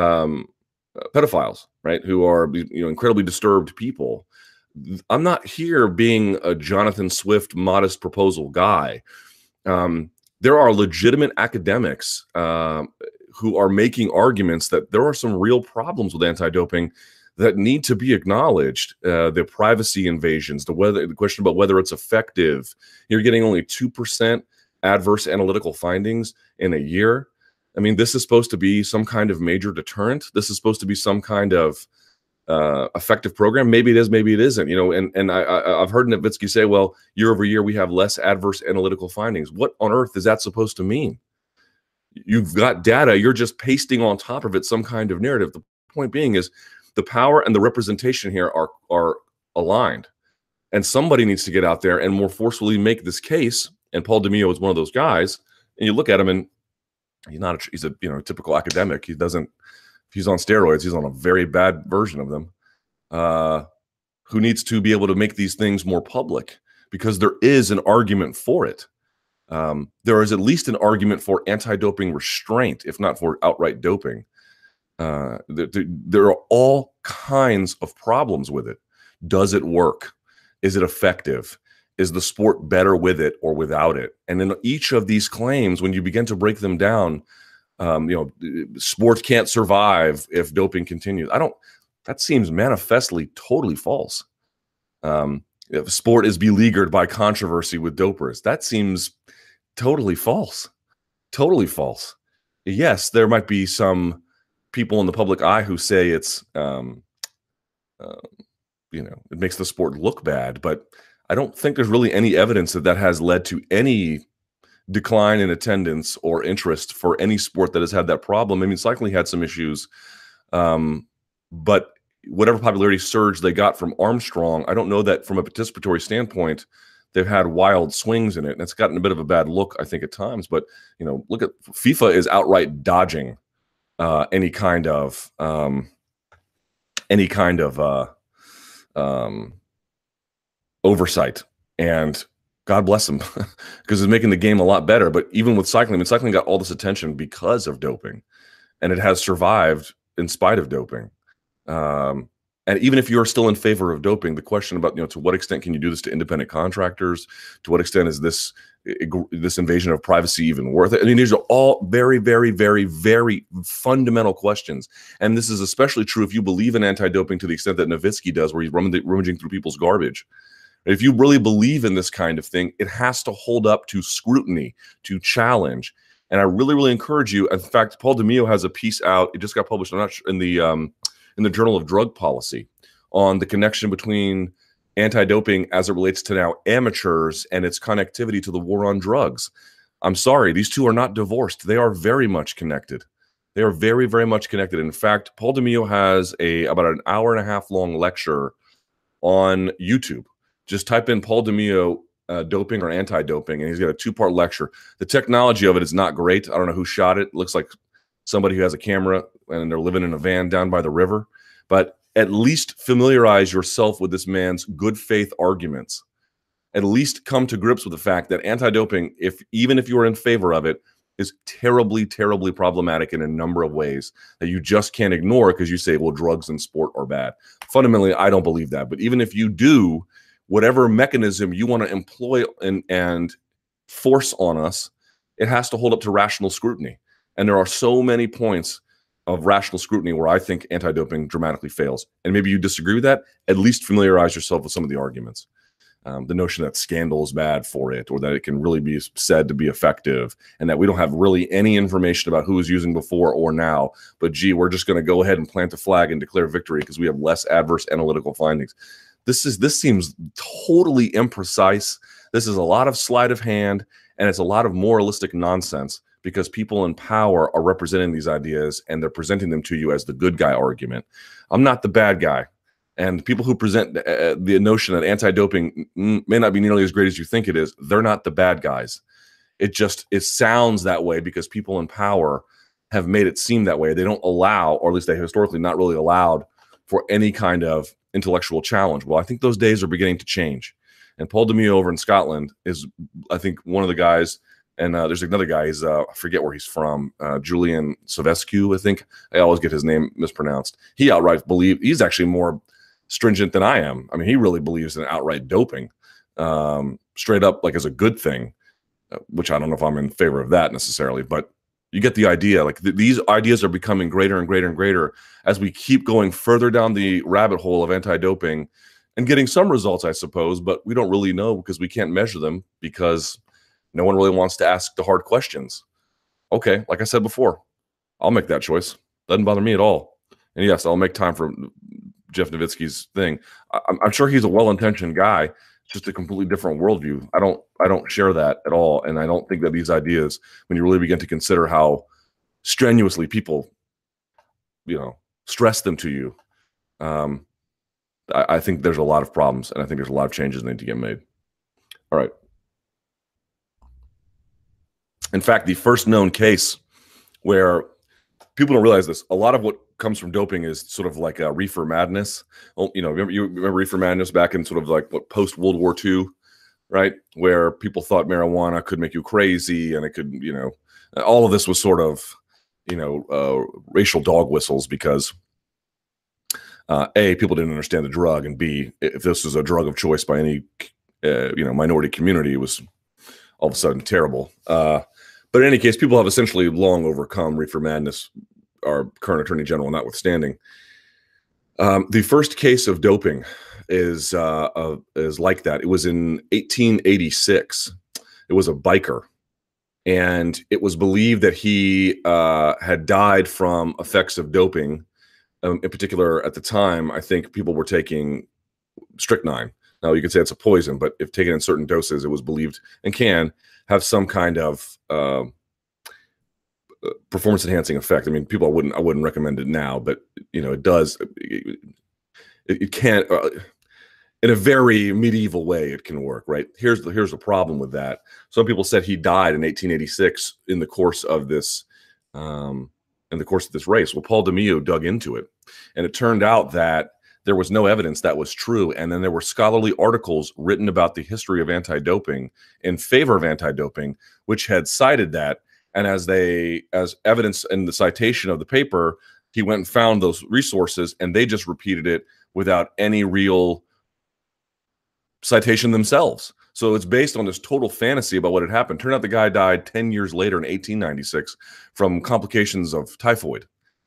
um, pedophiles, right? Who are, you know, incredibly disturbed people. I'm not here being a Jonathan Swift modest proposal guy. Um, there are legitimate academics uh, who are making arguments that there are some real problems with anti-doping that need to be acknowledged. Uh, the privacy invasions, the whether the question about whether it's effective. You're getting only two percent adverse analytical findings in a year. I mean, this is supposed to be some kind of major deterrent. This is supposed to be some kind of uh, effective program. Maybe it is, maybe it isn't. You know, and and I, I have heard Novitzky say, well, year over year we have less adverse analytical findings. What on earth is that supposed to mean? You've got data. You're just pasting on top of it some kind of narrative. The point being is the power and the representation here are are aligned. And somebody needs to get out there and more forcefully make this case. And Paul Dimeo is one of those guys. And you look at him and he's not a, he's a you know typical academic. He doesn't he's on steroids. He's on a very bad version of them. Uh, who needs to be able to make these things more public because there is an argument for it. Um, there is at least an argument for anti-doping restraint, if not for outright doping. Uh, there, there are all kinds of problems with it. Does it work? Is it effective? Is the sport better with it or without it? And in each of these claims, when you begin to break them down, um, you know, sports can't survive if doping continues. I don't. That seems manifestly totally false. Um, if sport is beleaguered by controversy with dopers, that seems totally false. Totally false. Yes, there might be some people in the public eye who say it's um, uh, you know it makes the sport look bad but i don't think there's really any evidence that that has led to any decline in attendance or interest for any sport that has had that problem. I mean cycling had some issues um, but whatever popularity surge they got from armstrong i don't know that from a participatory standpoint they've had wild swings in it and it's gotten a bit of a bad look i think at times but you know look at fifa is outright dodging uh, any kind of um, any kind of uh, um, oversight. And God bless him *laughs* because it's making the game a lot better. But even with cycling, I mean, cycling got all this attention because of doping, and it has survived in spite of doping. Um, And even if you're still in favor of doping, the question about you know to what extent can you do this to independent contractors? To what extent is this this invasion of privacy even worth it? I mean, these are all very, very, very, very fundamental questions. And this is especially true if you believe in anti-doping to the extent that Novitzky does, where he's rummaging through people's garbage. If you really believe in this kind of thing, it has to hold up to scrutiny, to challenge. And I really, really encourage you. In fact, Paul Dimeo has a piece out. It just got published. I'm not sure in the um, in the Journal of Drug Policy on the connection between anti-doping as it relates to now amateurs and its connectivity to the war on drugs. I'm sorry, these two are not divorced. They are very much connected. They are very, very much connected. In fact, Paul Dimeo has a about an hour and a half long lecture on YouTube. Just type in Paul Dimeo uh, doping or anti-doping, and he's got a two-part lecture. The technology of it is not great. I don't know who shot it. it looks like somebody who has a camera and they're living in a van down by the river. But at least familiarize yourself with this man's good faith arguments. At least come to grips with the fact that anti-doping, if even if you are in favor of it, is terribly, terribly problematic in a number of ways that you just can't ignore because you say, well, drugs and sport are bad. Fundamentally, I don't believe that. But even if you do, whatever mechanism you want to employ and, and force on us, it has to hold up to rational scrutiny. And there are so many points of rational scrutiny where I think anti doping dramatically fails. And maybe you disagree with that. At least familiarize yourself with some of the arguments. Um, the notion that scandal is bad for it or that it can really be said to be effective and that we don't have really any information about who was using before or now. But gee, we're just going to go ahead and plant a flag and declare victory because we have less adverse analytical findings. This is this seems totally imprecise. This is a lot of sleight of hand and it's a lot of moralistic nonsense because people in power are representing these ideas and they're presenting them to you as the good guy argument. I'm not the bad guy. And people who present uh, uh the notion that anti doping may not be nearly as great as you think it is, they're not the bad guys. It just it sounds that way because people in power have made it seem that way. They don't allow, or at least they historically not really allowed, for any kind of intellectual challenge. Well, I think those days are beginning to change. And Paul Dimeo over in Scotland is, I think, one of the guys and uh, there's another guy. He's uh, I forget where he's from. Uh, Julian Savescu, I think. I always get his name mispronounced. He outright believe he's actually more stringent than I am. I mean, he really believes in outright doping, um, straight up, like as a good thing. Uh, which I don't know if I'm in favor of that necessarily, but you get the idea. Like th- these ideas are becoming greater and greater and greater as we keep going further down the rabbit hole of anti-doping and getting some results, I suppose, but we don't really know because we can't measure them because no one really wants to ask the hard questions. Okay, like I said before, I'll make that choice. Doesn't bother me at all. And yes, I'll make time for Jeff Novitzky's thing. I'm, I'm sure he's a well-intentioned guy. It's just a completely different worldview. I don't I don't share that at all, and I don't think that these ideas, when you really begin to consider how strenuously people, you know, stress them to you, um, I, I think there's a lot of problems, and I think there's a lot of changes that need to get made. All right. In fact, the first known case where people don't realize this, a lot of what comes from doping is sort of like a reefer madness. Oh, you know, remember, you remember reefer madness back in sort of like what post World War II, right? Where people thought marijuana could make you crazy and it could, you know, all of this was sort of, you know, uh, racial dog whistles because uh, a people didn't understand the drug, and b if this was a drug of choice by any uh, you know minority community, it was all of a sudden terrible. Uh, but in any case, people have essentially long overcome reefer madness, our current attorney general notwithstanding. Um, the first case of doping is uh, is like that. It was in 1886. It was a biker, and it was believed that he uh, had died from effects of doping. Um, in particular, at the time, I think people were taking strychnine. Now, you could say it's a poison, but if taken in certain doses, it was believed and can have some kind of uh, performance enhancing effect. I mean, people I wouldn't I wouldn't recommend it now, but you know, it does. It, it can uh, in a very medieval way. It can work, right? Here's the here's the problem with that. Some people said he died in 1886 in the course of this. Um, in the course of this race, well, Paul Dimeo dug into it, and it turned out that there was no evidence that was true. And then there were scholarly articles written about the history of anti doping in favor of anti doping, which had cited that. And as they, as evidence in the citation of the paper, he went and found those resources and they just repeated it without any real citation themselves. So it's based on this total fantasy about what had happened. Turned out the guy died 10 years later in 1896 from complications of typhoid.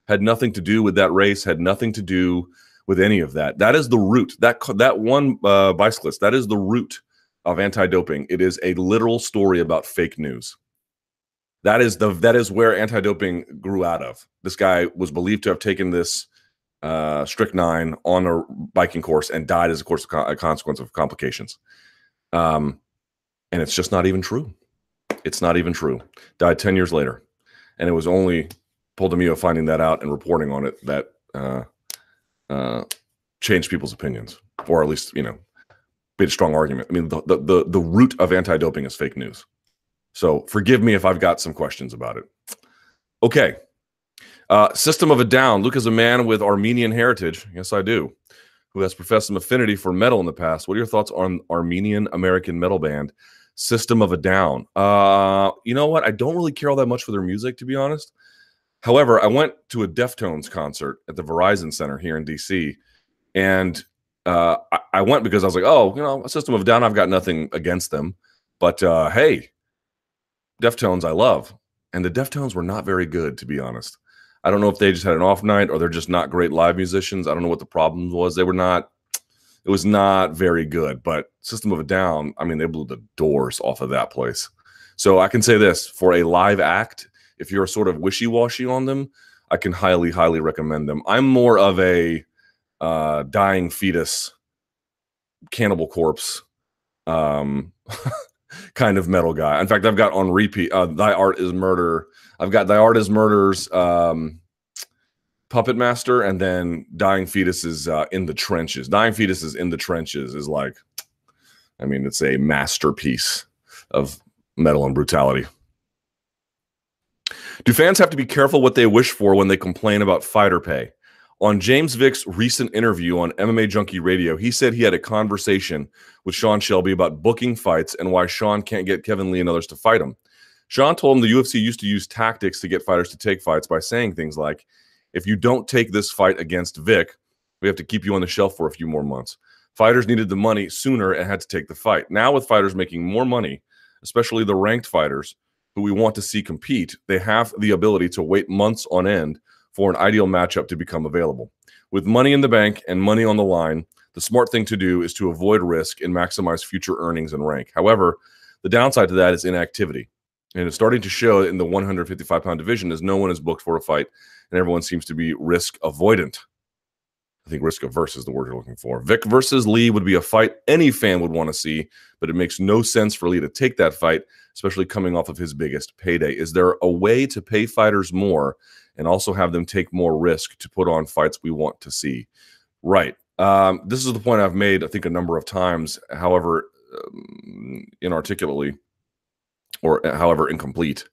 Had nothing to do with that race, had nothing to do with any of that. That is the root. That that one uh, bicyclist, that is the root of anti-doping. It is a literal story about fake news. That is the that is where anti-doping grew out of. This guy was believed to have taken this uh, strychnine on a biking course and died as a course of a consequence of complications. Um, and it's just not even true. It's not even true. Died ten years later, and it was only Paul Dimeo finding that out and reporting on it that uh, uh, changed people's opinions, or at least you know made a strong argument. I mean, the the the, the root of anti-doping is fake news. So forgive me if I've got some questions about it. Okay. Uh, System of a Down. Luke is a man with Armenian heritage. Yes, I do. Who has professed some affinity for metal in the past. What are your thoughts on Armenian American metal band System of a Down? Uh, you know what? I don't really care all that much for their music, to be honest. However, I went to a Deftones concert at the Verizon Center here in DC, and uh, I, I, went because I was like, oh, you know, System of Down, I've got nothing against them, but uh, hey, Deftones I love, and the Deftones were not very good, to be honest. I don't know if they just had an off night or they're just not great live musicians. I don't know what the problem was. They were not. It was not very good. But System of a Down, I mean, they blew the doors off of that place. So I can say this for a live act, if you're sort of wishy washy on them, I can highly, highly recommend them. I'm more of a uh, dying fetus, cannibal corpse, um, *laughs* kind of metal guy. In fact, I've got on repeat uh, Thy Art is Murder. I've got Thy Art is Murder's um, Puppet Master, and then Dying Fetus is uh, in the trenches. Dying Fetus is in the trenches is like, I mean, it's a masterpiece of metal and brutality. Do fans have to be careful what they wish for when they complain about fighter pay? On James Vick's recent interview on MMA Junkie Radio, he said he had a conversation with Sean Shelby about booking fights and why Sean can't get Kevin Lee and others to fight him. Sean told him the UFC used to use tactics to get fighters to take fights by saying things like, if you don't take this fight against Vick, we have to keep you on the shelf for a few more months. Fighters needed the money sooner and had to take the fight. Now, with fighters making more money, especially the ranked fighters who we want to see compete, they have the ability to wait months on end for an ideal matchup to become available. With money in the bank and money on the line, the smart thing to do is to avoid risk and maximize future earnings and rank. However, the downside to that is inactivity. And it's starting to show in the 155 pound division as no one is booked for a fight and everyone seems to be risk avoidant. I think risk averse is the word you're looking for. Vick versus Lee would be a fight any fan would want to see, but it makes no sense for Lee to take that fight, especially coming off of his biggest payday. Is there a way to pay fighters more and also have them take more risk to put on fights we want to see. Right. Um, this is the point I've made, I think, a number of times, however, um, inarticulately or uh, however incomplete.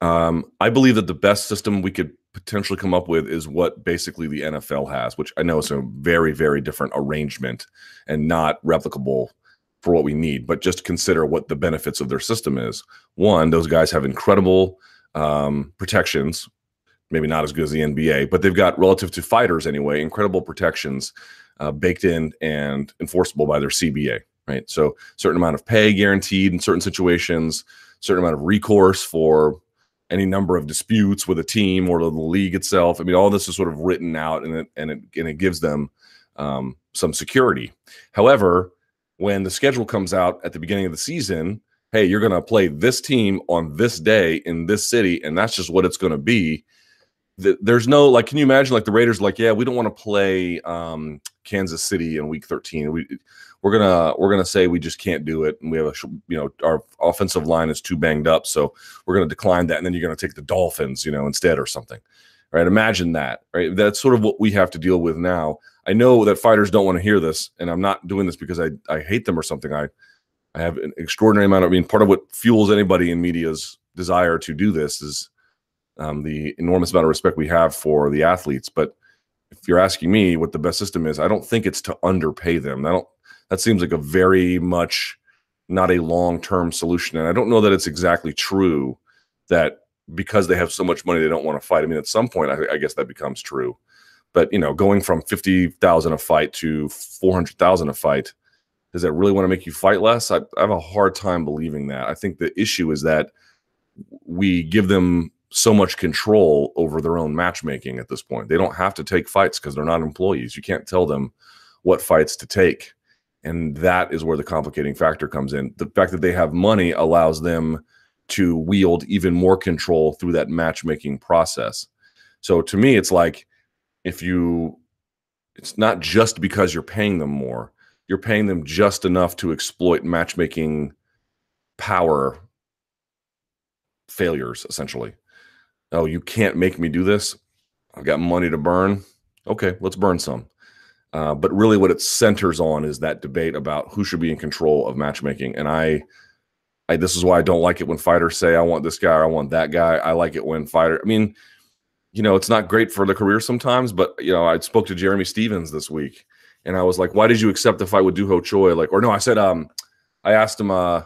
Um, I believe that the best system we could potentially come up with is what basically the NFL has, which I know is a very, very different arrangement and not replicable for what we need. But just consider what the benefits of their system is. One, those guys have incredible um, protections maybe not as good as the NBA, but they've got relative to fighters anyway, incredible protections uh, baked in and enforceable by their CBA, right? So certain amount of pay guaranteed in certain situations, certain amount of recourse for any number of disputes with a team or the league itself. I mean, all this is sort of written out and it and it and it gives them um, some security. However, when the schedule comes out at the beginning of the season, hey, you're going to play this team on this day in this city, and that's just what it's going to be there's no like can you imagine like the raiders like yeah we don't want to play um kansas city in week 13 we we're gonna we're gonna say we just can't do it and we have a you know our offensive line is too banged up so we're gonna decline that and then you're gonna take the dolphins you know instead or something. Right? Imagine that right? That's sort of what we have to deal with now i know that fighters don't want to hear this and i'm not doing this because i i hate them or something i i have an extraordinary amount of i mean part of what fuels anybody in media's desire to do this is um, the enormous amount of respect we have for the athletes. But if you're asking me what the best system is, I don't think it's to underpay them. I don't. That seems like a very much not a long term solution, and I don't know that it's exactly true that because they have so much money they don't want to fight. I mean, at some point, I, I guess that becomes true. But you know, going from fifty thousand a fight to four hundred thousand a fight, does that really want to make you fight less? I, I have a hard time believing that. I think the issue is that we give them so much control over their own matchmaking at this point. They don't have to take fights because they're not employees. You can't tell them what fights to take. And that is where the complicating factor comes in. The fact that they have money allows them to wield even more control through that matchmaking process. So to me, it's like if you, it's not just because you're paying them more, you're paying them just enough to exploit matchmaking power failures, essentially oh, you can't make me do this. I've got money to burn. Okay, let's burn some. Uh, but really, what it centers on is that debate about who should be in control of matchmaking. And I, I, this is why I don't like it when fighters say, "I want this guy," or "I want that guy." I like it when fighter. I mean, you know, it's not great for the career sometimes. But you know, I spoke to Jeremy Stephens this week, and I was like, "Why did you accept the fight with Doo Ho Choi?" Like, or no, I said, um, I asked him, uh,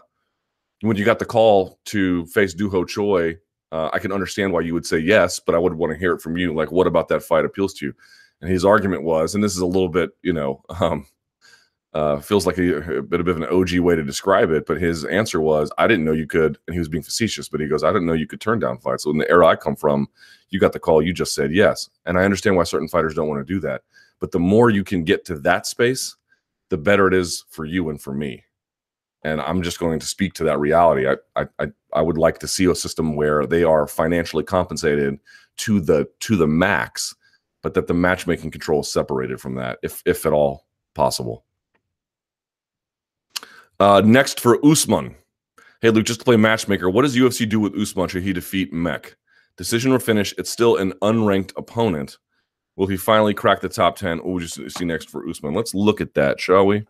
when you got the call to face Doo Ho Choi, uh, I can understand why you would say yes, but I would want to hear it from you. Like, what about that fight appeals to you? And his argument was, and this is a little bit, you know, *laughs* um, uh, feels like a, a, bit of an OG way to describe it, but his answer was, I didn't know you could, and he was being facetious, but he goes, I didn't know you could turn down fights. So in the era I come from, you got the call, you just said yes. And I understand why certain fighters don't want to do that. But the more you can get to that space, the better it is for you and for me and I'm just going to speak to that reality. I, I I would like to see a system where they are financially compensated to the to the max, but that the matchmaking control is separated from that, if if at all possible. Uh, next for Usman. Hey Luke, just to play matchmaker, what does UFC do with Usman should he defeat Meek? Decision or finish, it's still an unranked opponent. Will he finally crack the top 10? What would you see next for Usman? Let's look at that, shall we?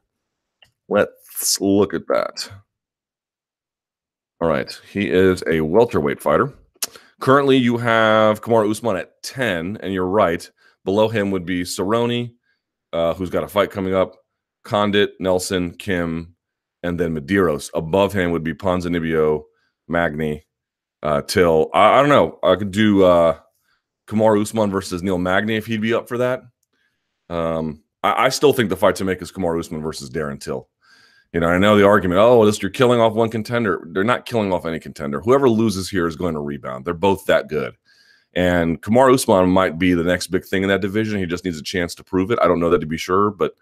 Let's look at that. All right. He is a welterweight fighter. Currently, you have Kamaru Usman at 10, and you're right. Below him would be Cerrone, uh, who's got a fight coming up, Condit, Nelson, Kim, and then Medeiros. Above him would be Ponzinibbio, Magny, uh, Till. I, I, don't know. I could do uh, Kamaru Usman versus Neil Magny if he'd be up for that. Um, I, I, still think the fight to make is Kamaru Usman versus Darren Till. You know, I know the argument, oh, this you're killing off one contender. They're not killing off any contender. Whoever loses here is going to rebound. They're both that good. And Kamar Usman might be the next big thing in that division. He just needs a chance to prove it. I don't know that to be sure, but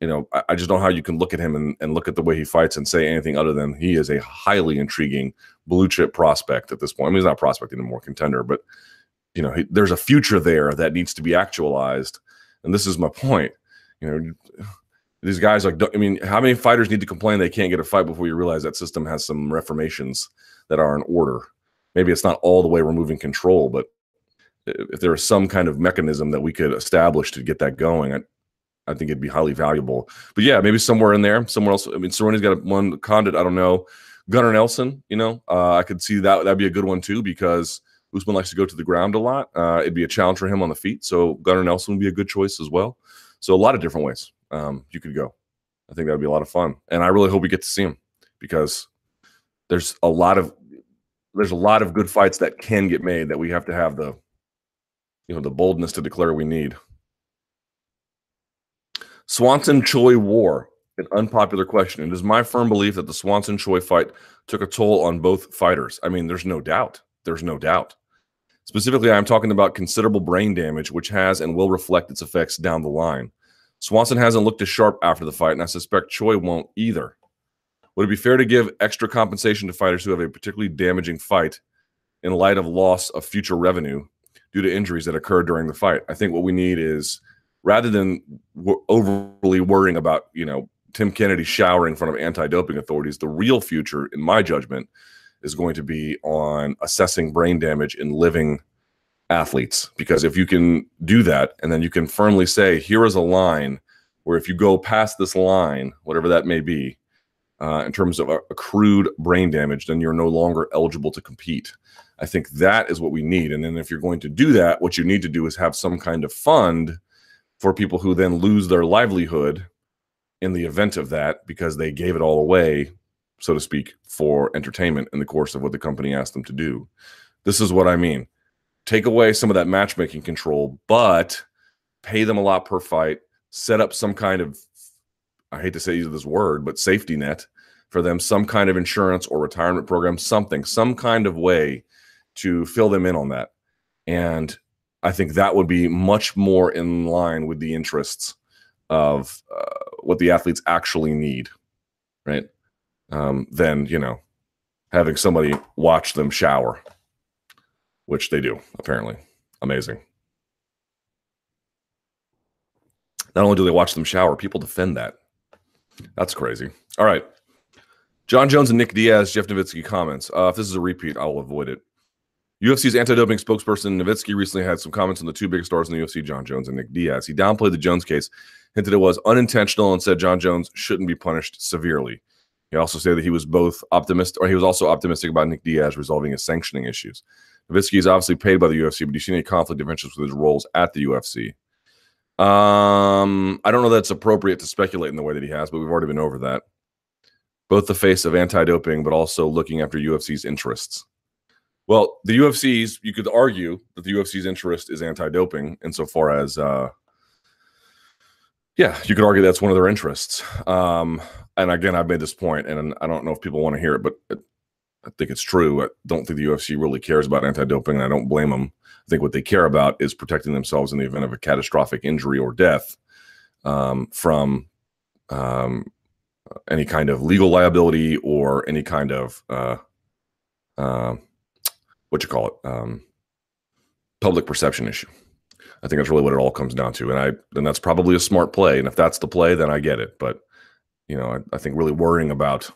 you know, I, I just don't know how you can look at him and, and look at the way he fights and say anything other than he is a highly intriguing blue chip prospect at this point. I mean, he's not prospecting anymore, contender, but you know, he, there's a future there that needs to be actualized. And this is my point. You know, these guys like i mean how many fighters need to complain they can't get a fight before you realize that system has some reformations that are in order maybe it's not all the way removing control but if there is some kind of mechanism that we could establish to get that going i, I think it'd be highly valuable but yeah maybe somewhere in there somewhere else i mean Cerrone's got one condit i don't know gunnar nelson you know uh, i could see that that'd be a good one too because Usman likes to go to the ground a lot. Uh, it'd be a challenge for him on the feet. So Gunnar Nelson would be a good choice as well. So a lot of different ways um, you could go. I think that would be a lot of fun, and I really hope we get to see him because there's a lot of there's a lot of good fights that can get made that we have to have the you know the boldness to declare we need. Swanson Choi War, an unpopular question. It is my firm belief that the Swanson Choi fight took a toll on both fighters. I mean, there's no doubt. There's no doubt. Specifically, I'm talking about considerable brain damage, which has and will reflect its effects down the line. Swanson hasn't looked as sharp after the fight, and I suspect Choi won't either. Would it be fair to give extra compensation to fighters who have a particularly damaging fight in light of loss of future revenue due to injuries that occurred during the fight? I think what we need is rather than w- overly worrying about, you know, Tim Kennedy showering in front of anti-doping authorities, the real future, in my judgment, is going to be on assessing brain damage in living athletes. Because if you can do that and then you can firmly say here is a line where if you go past this line whatever that may be uh, in terms of accrued brain damage then you're no longer eligible to compete. I think that is what we need. And then if you're going to do that what you need to do is have some kind of fund for people who then lose their livelihood in the event of that because they gave it all away so to speak for entertainment in the course of what the company asked them to do. This is what i mean. Take away some of that matchmaking control, but pay them a lot per fight, set up some kind of I hate to say this word, but safety net for them, some kind of insurance or retirement program, something, some kind of way to fill them in on that. And I think that would be much more in line with the interests of uh, what the athletes actually need, right? Um, than, you know, having somebody watch them shower, which they do, apparently. Amazing. Not only do they watch them shower, people defend that. That's crazy. All right. Jon Jones and Nick Diaz, Jeff Novitzky comments. Uh, if this is a repeat, I'll avoid it. UFC's anti-doping spokesperson Novitzky recently had some comments on the two biggest stars in the UFC, Jon Jones and Nick Diaz. He downplayed the Jones case, hinted it was unintentional, and said Jon Jones shouldn't be punished severely. He also said that he was both optimistic, or he was also optimistic about Nick Diaz resolving his sanctioning issues. Novitzky is obviously paid by the UFC, but do you see any conflict of interest with his roles at the UFC? Um, I don't know that that's appropriate to speculate in the way that he has, but we've already been over that. Both the face of anti-doping, but also looking after UFC's interests. Well, the UFC's you could argue that the UFC's interest is anti-doping insofar as uh yeah, you could argue that's one of their interests. Um, and again, I've made this point, and I don't know if people want to hear it, but I think it's true. I don't think the UFC really cares about anti-doping, and I don't blame them. I think what they care about is protecting themselves in the event of a catastrophic injury or death um, from um, any kind of legal liability or any kind of uh, uh, what you call it um, public perception issue. I think that's really what it all comes down to, and I and that's probably a smart play. And if that's the play, then I get it. But you know, I, I think really worrying about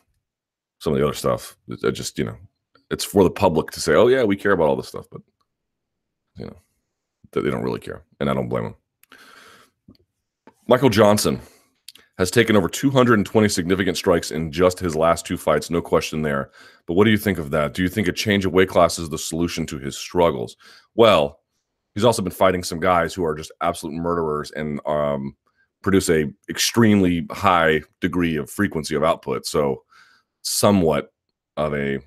some of the other stuff, it just you know, it's for the public to say, "Oh yeah, we care about all this stuff," but you know, they don't really care, and I don't blame them. Michael Johnson has taken over 220 significant strikes in just his last two fights, no question there. But what do you think of that? Do you think a change of weight class is the solution to his struggles? Well, he's also been fighting some guys who are just absolute murderers and um, produce a extremely high degree of frequency of output. So, somewhat of a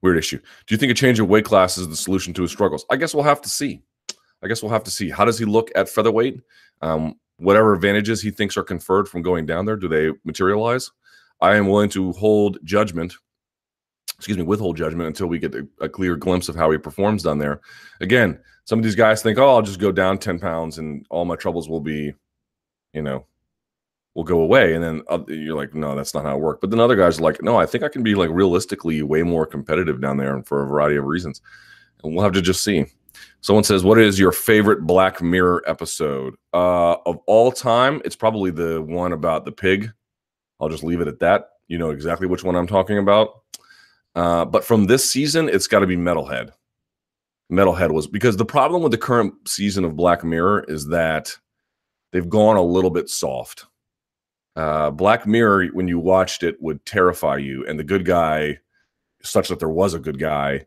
weird issue. Do you think a change of weight class is the solution to his struggles? I guess we'll have to see. I guess we'll have to see. How does he look at featherweight? Um, whatever advantages he thinks are conferred from going down there, do they materialize? I am willing to hold judgment, excuse me, withhold judgment until we get a, clear glimpse of how he performs down there. Again, some of these guys think, oh, I'll just go down 10 pounds and all my troubles will be, you know, will go away. And then uh, you're like, no, that's not how it works. But then other guys are like, no, I think I can be like realistically way more competitive down there and for a variety of reasons. And we'll have to just see. Someone says, "What is your favorite Black Mirror episode uh, of all time?" It's probably the one about the pig. I'll just leave it at that. You know exactly which one I'm talking about. Uh, but from this season, it's got to be Metalhead. Metalhead was because the problem with the current season of Black Mirror is that they've gone a little bit soft. Uh, Black Mirror, when you watched it, would terrify you, and the good guy, such that there was a good guy,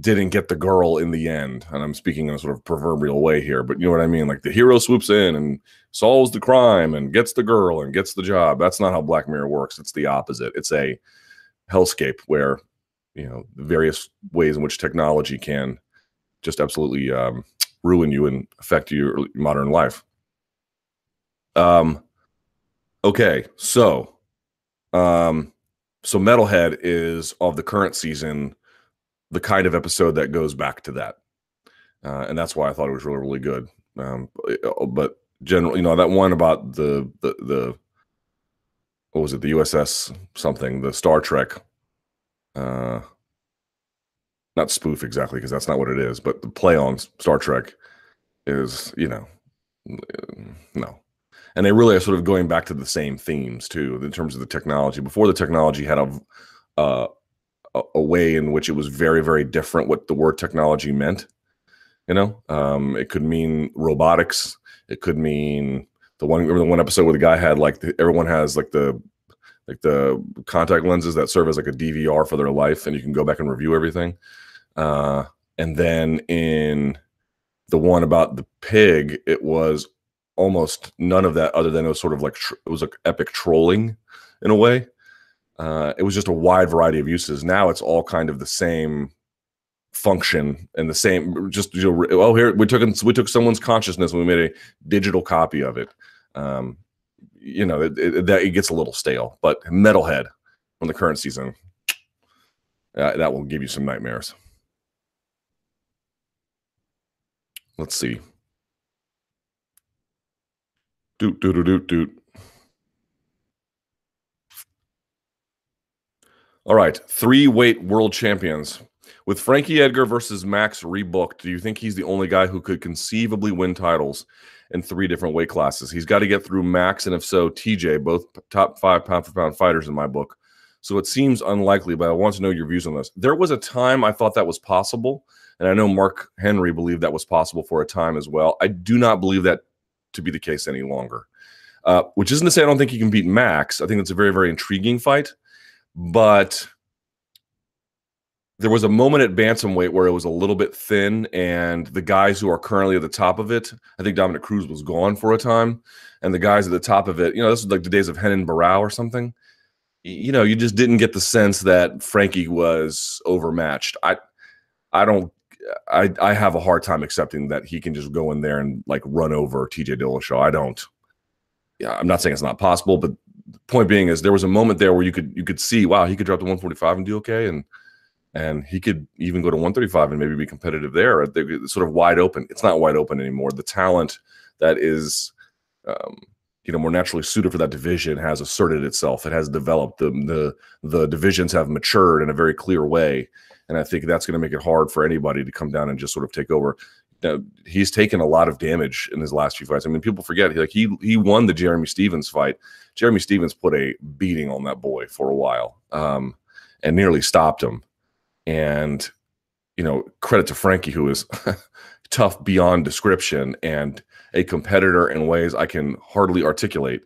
didn't get the girl in the end. And I'm speaking in a sort of proverbial way here, but you know what I mean? Like the hero swoops in and solves the crime and gets the girl and gets the job. That's not how Black Mirror works. It's the opposite. It's a hellscape where, you know, the various ways in which technology can just absolutely um, ruin you and affect your modern life. Um, okay. So, um, so Metalhead is of the current season the kind of episode that goes back to that. Uh, and that's why I thought it was really, really good. Um, uh, but generally, you know, that one about the, the, the, what was it, the USS something, the Star Trek, uh, not spoof exactly, because that's not what it is, but the play on Star Trek is, you know, no. And they really are sort of going back to the same themes too, in terms of the technology. Before the technology had a, uh, a, way in which it was very, very different what the word technology meant. You know, um, it could mean robotics. It could mean the one. Remember the one episode where the guy had like the, everyone has like the like the contact lenses that serve as like a DVR for their life, and you can go back and review everything. Uh, and then in the one about the pig, it was almost none of that, other than it was sort of like tr- it was like epic trolling in a way uh, it was just a wide variety of uses. Now it's all kind of the same function and the same. Just you know, oh, here we took we took someone's consciousness and we made a digital copy of it. Um, you know, it, it, it gets a little stale. But Metalhead from the current season, uh, that will give you some nightmares. Let's see. Doot doot doot doot. All right, three weight world champions. With Frankie Edgar versus Max rebooked, do you think he's the only guy who could conceivably win titles in three different weight classes? He's got to get through Max and if so, TJ, both top five pound for pound fighters in my book. So it seems unlikely, but I want to know your views on this. There was a time I thought that was possible, and I know Mark Henry believed that was possible for a time as well. I do not believe that to be the case any longer. Uh, which isn't to say I don't think he can beat Max. I think it's a very, very intriguing fight. But there was a moment at bantamweight where it was a little bit thin, and the guys who are currently at the top of it, I think Dominick Cruz was gone for a time, and the guys at the top of it, you know, this was like the days of Renan Barão or something you know, you just didn't get the sense that Frankie was overmatched. I, I don't, I, I have a hard time accepting that he can just go in there and like run over TJ Dillashaw. I don't. Yeah, I'm not saying it's not possible, but point being is there was a moment there where you could you could see, wow, he could drop to 145 and do okay, and and he could even go to 135 and maybe be competitive there. They're sort of wide open. It's not wide open anymore. The talent that is um, you know more naturally suited for that division has asserted itself. It has developed. The the the divisions have matured in a very clear way, and I think that's going to make it hard for anybody to come down and just sort of take over. Now, he's taken a lot of damage in his last few fights. I mean, people forget he, like he he won the Jeremy Stephens fight. Jeremy Stephens put a beating on that boy for a while, um, and nearly stopped him. And you know, credit to Frankie, who is *laughs* tough beyond description and a competitor in ways I can hardly articulate.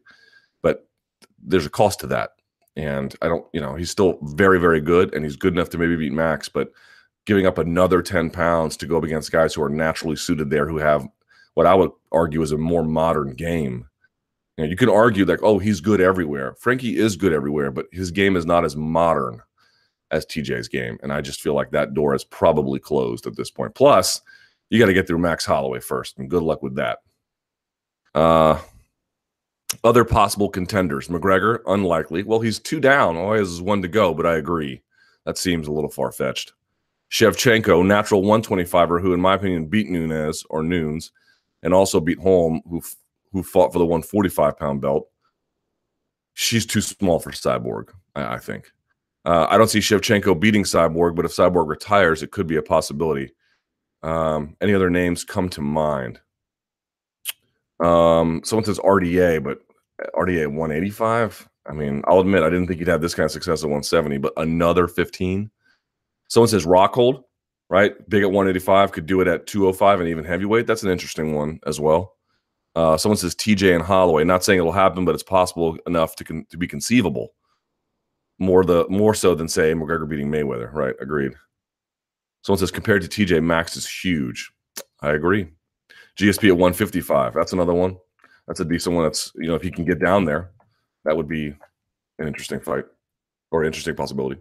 But there's a cost to that. And I don't, you know, he's still very, very good and he's good enough to maybe beat Max, but giving up another 10 pounds to go up against guys who are naturally suited there, who have what I would argue is a more modern game. You, know, you can argue like, oh, he's good everywhere. Frankie is good everywhere, but his game is not as modern as TJ's game. And I just feel like that door is probably closed at this point. Plus, you got to get through Max Holloway first, and good luck with that. Uh, other possible contenders: McGregor, unlikely. Well, he's two down. Always one to go, but I agree. That seems a little far fetched. Shevchenko, natural 125er, who, in my opinion, beat Nunes or Nunes, and also beat Holm, who who fought for the 145 pound belt. She's too small for Cyborg, I, I think. Uh, I don't see Shevchenko beating Cyborg, but if Cyborg retires, it could be a possibility. Um, any other names come to mind? Um, someone says RDA, but RDA 185. I mean, I'll admit I didn't think he'd have this kind of success at 170, but another 15. Someone says Rockhold, right? Big at 185, could do it at 205 and even heavyweight. That's an interesting one as well. Uh, someone says TJ and Holloway. Not saying it'll happen, but it's possible enough to con- to be conceivable. More the more so than say McGregor beating Mayweather. Right? Agreed. Someone says compared to TJ, Max is huge. I agree. GSP at 155. That's another one. That's a decent one. That's you know if he can get down there, that would be an interesting fight or interesting possibility.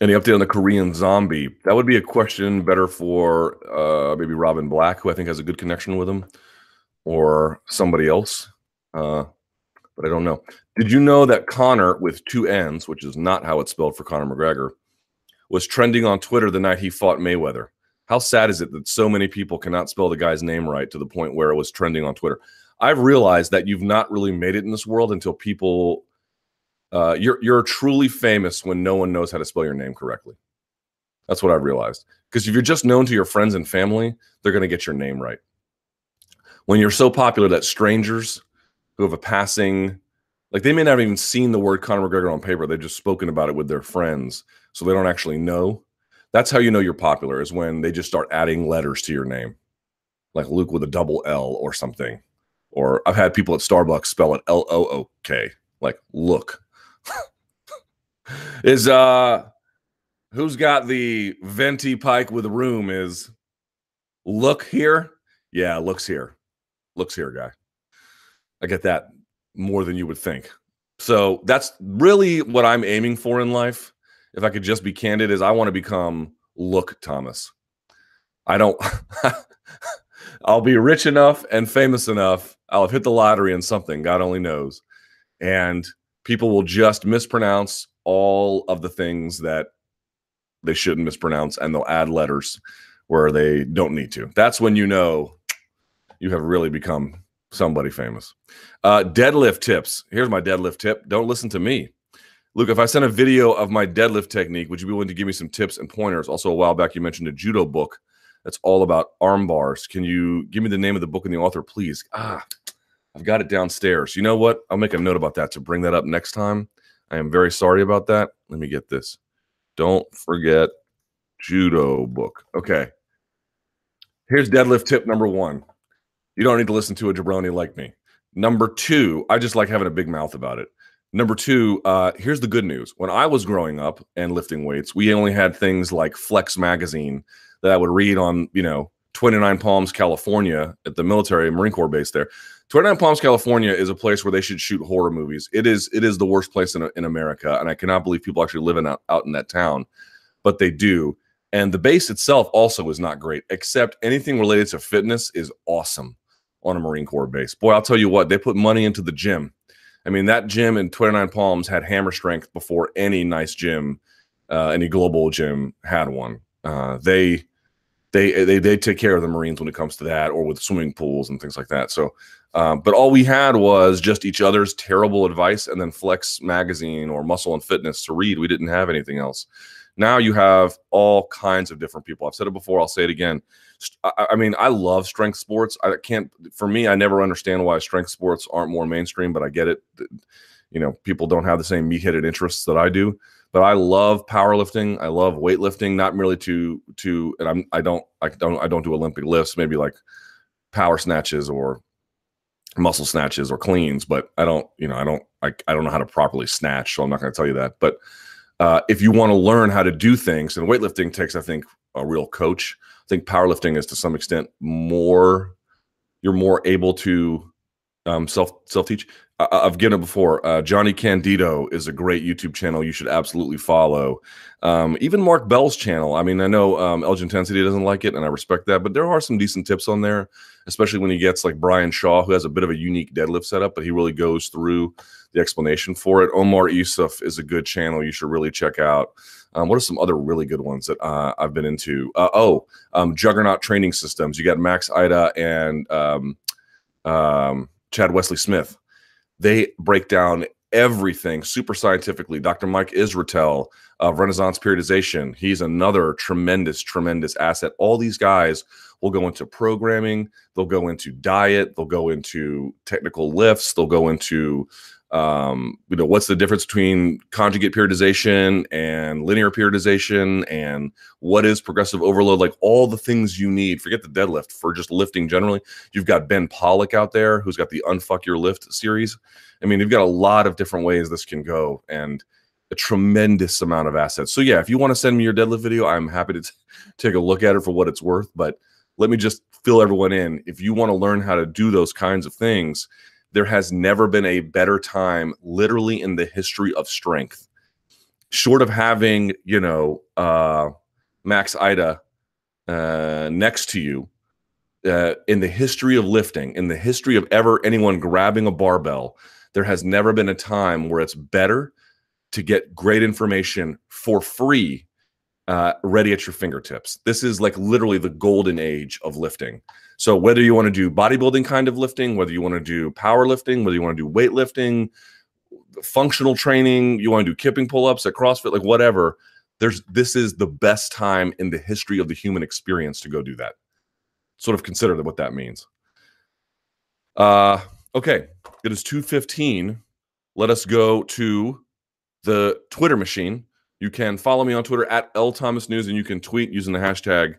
Any update on the Korean zombie? That would be a question better for uh, maybe Robin Black, who I think has a good connection with him, or somebody else. Uh, but I don't know. Did you know that Connor with two N's, which is not how it's spelled for Conor McGregor, was trending on Twitter the night he fought Mayweather. How sad is it that so many people cannot spell the guy's name right to the point where it was trending on Twitter? I've realized that you've not really made it in this world until people uh, you're you're truly famous when no one knows how to spell your name correctly. That's what I've realized. Because if you're just known to your friends and family, they're going to get your name right. When you're so popular that strangers who have a passing, like they may not have even seen the word Conor McGregor on paper, they've just spoken about it with their friends so they don't actually know. That's how you know you're popular is when they just start adding letters to your name, like Luke with a double L or something. Or I've had people at Starbucks spell it L O O K, like look. Is uh who's got the venti pike with room is look here? Yeah, looks here. Looks here, guy. I get that more than you would think. So that's really what I'm aiming for in life. If I could just be candid, is I want to become Look Thomas. I don't. *laughs* I'll be rich enough and famous enough. I'll have hit the lottery in something. God only knows. And people will just mispronounce all of the things that they shouldn't mispronounce and they'll add letters where they don't need to. That's when you know you have really become somebody famous. Uh, deadlift tips. Here's my deadlift tip. Don't listen to me. Luke, if I sent a video of my deadlift technique, would you be willing to give me some tips and pointers? Also, a while back, you mentioned a judo book that's all about arm bars. Can you give me the name of the book and the author, please? Ah, I've got it downstairs. You know what? I'll make a note about that to bring that up next time. I am very sorry about that. Let me get this. Don't forget judo book. Okay. Here's deadlift tip number one. You don't need to listen to a jabroni like me. Number two, I just like having a big mouth about it. Number two, uh, here's the good news. When I was growing up and lifting weights, we only had things like Flex Magazine that I would read on, you know, 29 Palms, California at the military Marine Corps base there. 29 Palms, California is a place where they should shoot horror movies. It is it is the worst place in, in America, and I cannot believe people actually live in, out, out in that town, but they do. And the base itself also is not great, except anything related to fitness is awesome on a Marine Corps base. Boy, I'll tell you what, they put money into the gym. I mean, that gym in 29 Palms had hammer strength before any nice gym, uh, any global gym had one. Uh, they they they they take care of the Marines when it comes to that, or with swimming pools and things like that. So, um, but all we had was just each other's terrible advice, and then Flex magazine or Muscle and Fitness to read. We didn't have anything else. Now you have all kinds of different people. I've said it before. I'll say it again. I, I mean, I love strength sports. I can't. For me, I never understand why strength sports aren't more mainstream, but I get it. You know, people don't have the same meat-headed interests that I do but I love powerlifting. I love weightlifting, not merely to to and I'm I don't I don't I don't do Olympic lifts, maybe like power snatches or muscle snatches or cleans, but I don't, you know, I don't I, I don't know how to properly snatch, so I'm not going to tell you that. But uh, if you want to learn how to do things, and weightlifting takes, I think, a real coach. I think powerlifting is to some extent more you're more able to um, self self teach. I, have given it before. Uh, Jonnie Candito is a great YouTube channel you should absolutely follow. Um, even Mark Bell's channel. I mean, I know um, Elgintensity doesn't like it, and I respect that, but there are some decent tips on there, especially when he gets like Brian Shaw, who has a bit of a unique deadlift setup, but he really goes through the explanation for it. Omar Isuf is a good channel you should really check out. Um, what are some other really good ones that uh, I've been into? Uh, oh, um, Juggernaut Training Systems. You got Max Aita and um, um, Chad Wesley Smith they break down everything super scientifically. Dr. Mike Israetel of Renaissance Periodization, he's another tremendous, tremendous asset. All these guys will go into programming, they'll go into diet, they'll go into technical lifts, they'll go into um, you know, what's the difference between conjugate periodization and linear periodization, and what is progressive overload? Like all the things you need. Forget the deadlift for just lifting generally. You've got Ben Pollack out there who's got the Unfuck Your Lift series. I mean, you've got a lot of different ways this can go, and a tremendous amount of assets. So yeah, if you want to send me your deadlift video, I'm happy to t- take a look at it for what it's worth. But let me just fill everyone in. If you want to learn how to do those kinds of things there has never been a better time, literally in the history of strength, short of having, you know, uh, Max Aita uh, next to you. Uh, in the history of lifting, in the history of ever anyone grabbing a barbell, there has never been a time where it's better to get great information for free uh, ready at your fingertips. This is like literally the golden age of lifting. So whether you want to do bodybuilding kind of lifting, whether you want to do powerlifting, whether you want to do weightlifting, functional training, you want to do kipping pull-ups at CrossFit, like whatever, there's this is the best time in the history of the human experience to go do that. Sort of consider what that means. Uh okay, it is 2:15. Let us go to the Twitter machine. You can follow me on Twitter at L Thomas News, and you can tweet using the hashtag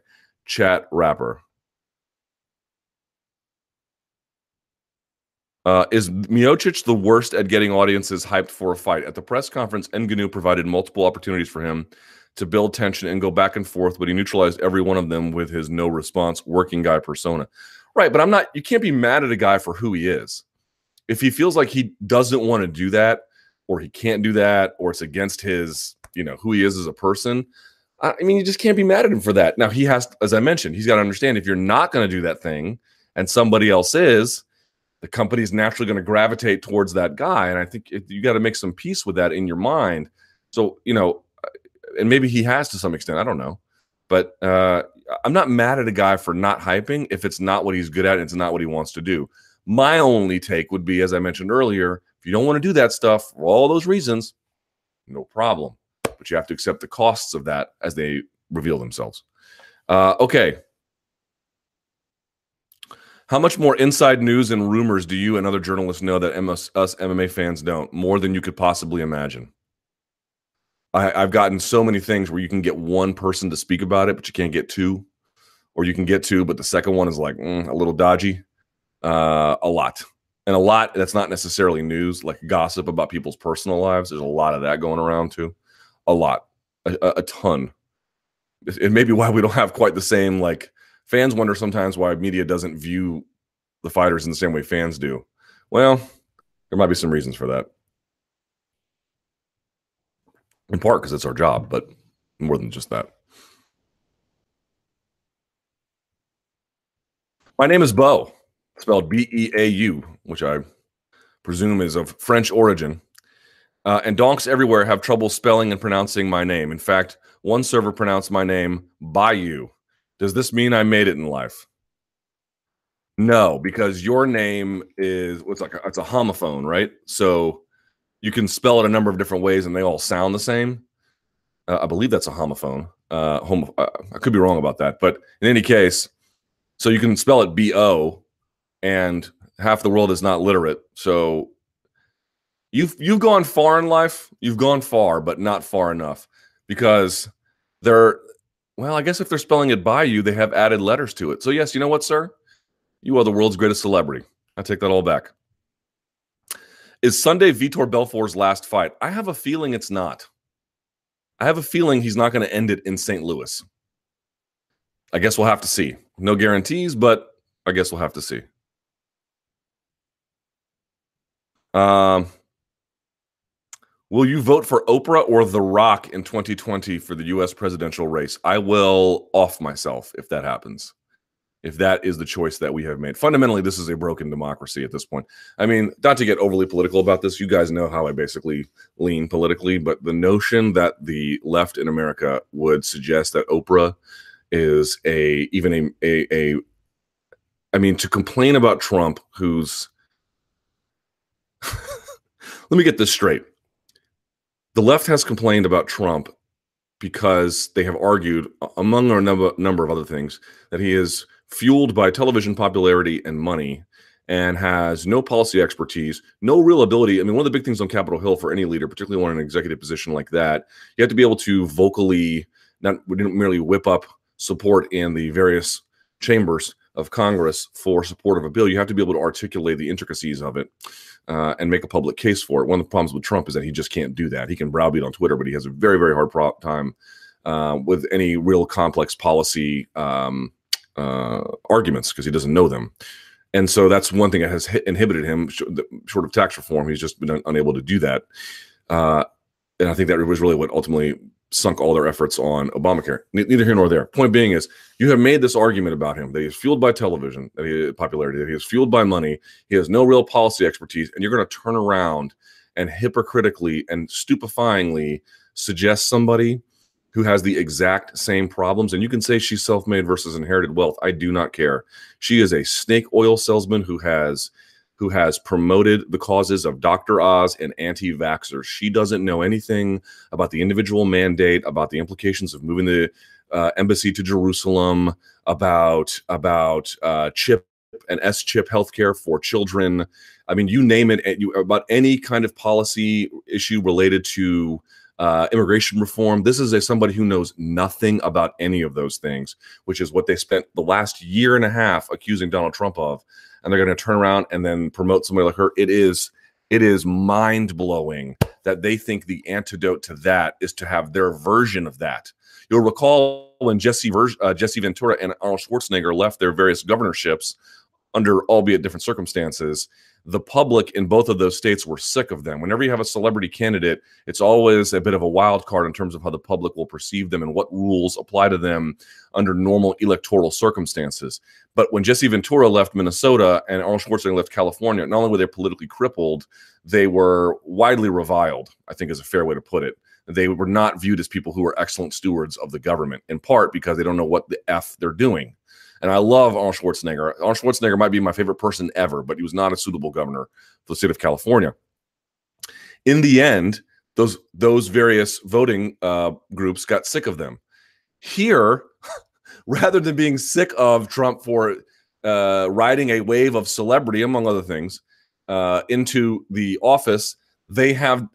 chat rapper. Uh, is Miocic the worst at getting audiences hyped for a fight? At the press conference, Ngannou provided multiple opportunities for him to build tension and go back and forth, but he neutralized every one of them with his no response working guy persona. Right, but I'm not. You can't be mad at a guy for who he is. If he feels like he doesn't want to do that, or he can't do that, or it's against his, you know, who he is as a person. I mean, you just can't be mad at him for that. Now, he has, as I mentioned, he's got to understand if you're not going to do that thing and somebody else is, the company's naturally going to gravitate towards that guy. And I think you got to make some peace with that in your mind. So, you know, and maybe he has to some extent. I don't know. But uh, I'm not mad at a guy for not hyping if it's not what he's good at and it's not what he wants to do. My only take would be, as I mentioned earlier, if you don't want to do that stuff for all those reasons, no problem. But you have to accept the costs of that as they reveal themselves. Uh, okay. How much more inside news and rumors do you and other journalists know that MS, us MMA fans don't? More than you could possibly imagine. I, have gotten so many things where you can get one person to speak about it, but you can't get two, or you can get two, but the second one is like mm, a little dodgy. Uh, a lot, and a lot that's not necessarily news, like gossip about people's personal lives. There's a lot of that going around too. A lot, a, a ton. It may be why we don't have quite the same like fans wonder sometimes why media doesn't view the fighters in the same way fans do. Well, there might be some reasons for that. In part because it's our job, but more than just that. My name is Beau, spelled B E A U, which I presume is of French origin. Uh, and donks everywhere have trouble spelling and pronouncing my name. In fact, one server pronounced my name Bayou. Does this mean I made it in life? No, because your name is what's like a, it's a homophone, right? So you can spell it a number of different ways and they all sound the same. Uh, I believe that's a homophone. Uh, homo, uh, I could be wrong about that, but in any case, so you can spell it B O, and half the world is not literate. So you've you've gone far in life. You've gone far, but not far enough because they're well. I guess if they're spelling it by you, they have added letters to it. So yes, you know what, sir, you are the world's greatest celebrity. I take that all back. Is Sunday Vitor Belfort's last fight? I have a feeling it's not. I have a feeling he's not going to end it in St. Louis. I guess we'll have to see. No guarantees, but I guess we'll have to see. Um, will you vote for Oprah or The Rock in 2020 for the U.S. presidential race? I will off myself if that happens if that is the choice that we have made. Fundamentally, this is a broken democracy at this point. I mean, not to get overly political about this, you guys know how I basically lean politically, but the notion that the left in America would suggest that Oprah is a even a a, a I mean, to complain about Trump, who's *laughs* let me get this straight. The left has complained about Trump because they have argued, among a number, number of other things, that he is fueled by television popularity and money and has no policy expertise, no real ability. I mean, one of the big things on Capitol Hill for any leader, particularly one in an executive position like that, you have to be able to vocally, not merely whip up support in the various chambers of Congress for support of a bill. You have to be able to articulate the intricacies of it uh, and make a public case for it. One of the problems with Trump is that he just can't do that. He can browbeat on Twitter, but he has a very, very hard pro- time uh, with any real complex policy. Um, uh, arguments because he doesn't know them. And so that's one thing that has inhibited him, short of tax reform. He's just been un- unable to do that. Uh, and I think that was really what ultimately sunk all their efforts on Obamacare. neither here nor there. Point being is, you have made this argument about him that he is fueled by television, that he popularity, that he is fueled by money. He has no real policy expertise, and you're going to turn around and hypocritically and stupefyingly suggest somebody who has the exact same problems. And you can say she's self made versus inherited wealth. I do not care. She is a snake oil salesman who has who has promoted the causes of Dr. Oz and anti vaxxers. She doesn't know anything about the individual mandate, about the implications of moving the uh, embassy to Jerusalem, about about uh, chip and S chip healthcare for children. I mean, you name it. You, about any kind of policy issue related to uh, immigration reform. This is a somebody who knows nothing about any of those things, which is what they spent the last year and a half accusing Donald Trump of. And they're going to turn around and then promote somebody like her. It is it is mind blowing that they think the antidote to that is to have their version of that. You'll recall when Jesse uh, Jesse Ventura and Arnold Schwarzenegger left their various governorships under albeit different circumstances, the public in both of those states were sick of them. Whenever you have a celebrity candidate, it's always a bit of a wild card in terms of how the public will perceive them and what rules apply to them under normal electoral circumstances. But when Jesse Ventura left Minnesota and Arnold Schwarzenegger left California, not only were they politically crippled, they were widely reviled, I think is a fair way to put it. They were not viewed as people who were excellent stewards of the government, in part because they don't know what the F they're doing. And I love Arnold Schwarzenegger. Arnold Schwarzenegger might be my favorite person ever, but he was not a suitable governor for the state of California. In the end, those those various voting uh, groups got sick of them. Here, *laughs* rather than being sick of Trump for uh, riding a wave of celebrity, among other things, uh, into the office, they have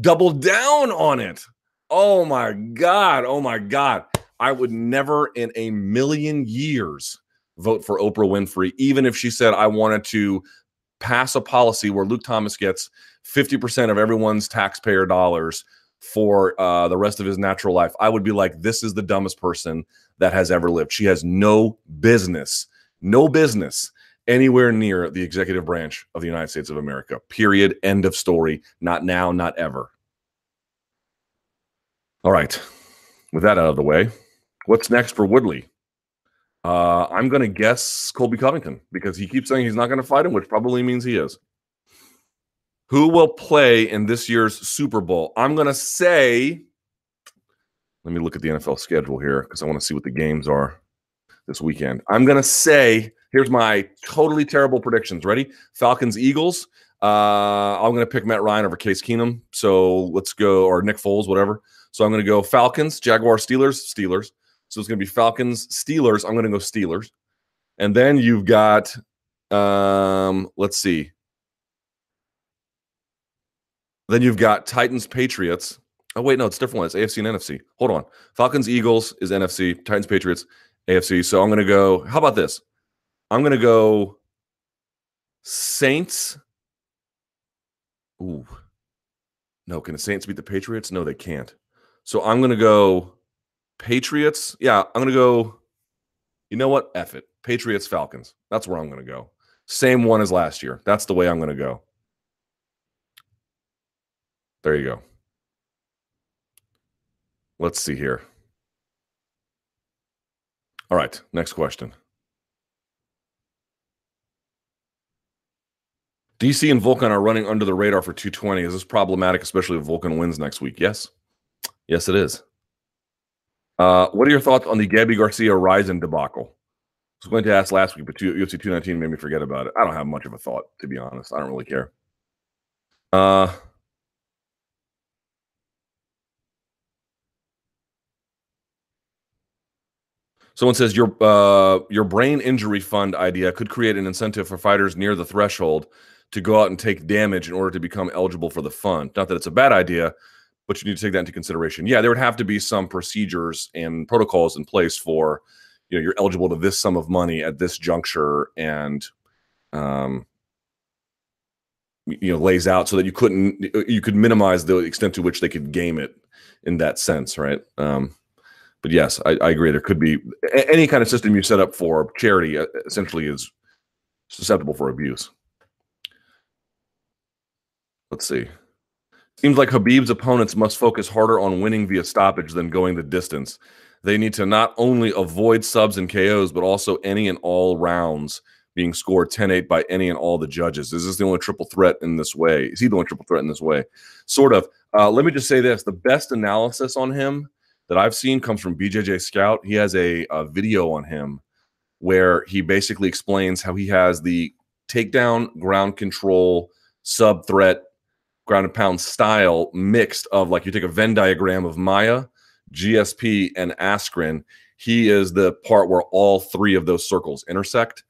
doubled down on it. Oh my God. Oh my God. I would never in a million years vote for Oprah Winfrey, even if she said I wanted to pass a policy where Luke Thomas gets 50% of everyone's taxpayer dollars for uh, the rest of his natural life. I would be like, this is the dumbest person that has ever lived. She has no business, no business anywhere near the executive branch of the United States of America. Period. End of story. Not now, not ever. All right. With that out of the way, what's next for Woodley? Uh, I'm going to guess Colby Covington because he keeps saying he's not going to fight him, which probably means he is. Who will play in this year's Super Bowl? I'm going to say, let me look at the NFL schedule here because I want to see what the games are this weekend. I'm going to say Here's my totally terrible predictions. Ready? Falcons, Eagles. Uh, I'm going to pick Matt Ryan over Case Keenum. So let's go, or Nick Foles, whatever. So I'm going to go Falcons, Jaguar, Steelers, Steelers. So it's going to be Falcons, Steelers. I'm going to go Steelers. And then you've got, um, let's see. Then you've got Titans, Patriots. Oh, wait, no, it's different one. It's AFC and NFC. Hold on. Falcons, Eagles is NFC, Titans, Patriots, AFC. So I'm going to go, how about this? I'm going to go Saints. Ooh. No, can the Saints beat the Patriots? No, they can't. So I'm going to go Patriots. Yeah, I'm going to go. You know what? F it. Patriots, Falcons. That's where I'm going to go. Same one as last year. That's the way I'm going to go. There you go. Let's see here. All right, next question. DC and Volkan are running under the radar for 220. Is this problematic, especially if Volkan wins next week? Yes. Yes, it is. Uh, what are your thoughts on the Gabi Garcia Rizin debacle? I was going to ask last week, but UFC 219 made me forget about it. I don't have much of a thought, to be honest. I don't really care. Uh, Someone says your uh, your brain injury fund idea could create an incentive for fighters near the threshold to go out and take damage in order to become eligible for the fund. Not that it's a bad idea, but you need to take that into consideration. Yeah, there would have to be some procedures and protocols in place for, you know, you're eligible to this sum of money at this juncture and, um, you know, lays out so that you couldn't, you could minimize the extent to which they could game it in that sense, right? Um, but yes, I, I agree. There could be any kind of system you set up for charity uh, essentially is susceptible for abuse. Let's see. Seems like Khabib's opponents must focus harder on winning via stoppage than going the distance. They need to not only avoid subs and KOs, but also any and all rounds being scored 10 8 by any and all the judges. Is this the only triple threat in this way? Is he the only triple threat in this way? Sort of. Uh, let me just say this the best analysis on him that I've seen comes from BJJ Scout. He has a, a video on him where he basically explains how he has the takedown, ground control, sub threat, ground and pound style mixed of like you take a Venn diagram of Maia, GSP, and Askren. He is the part where all three of those circles intersect.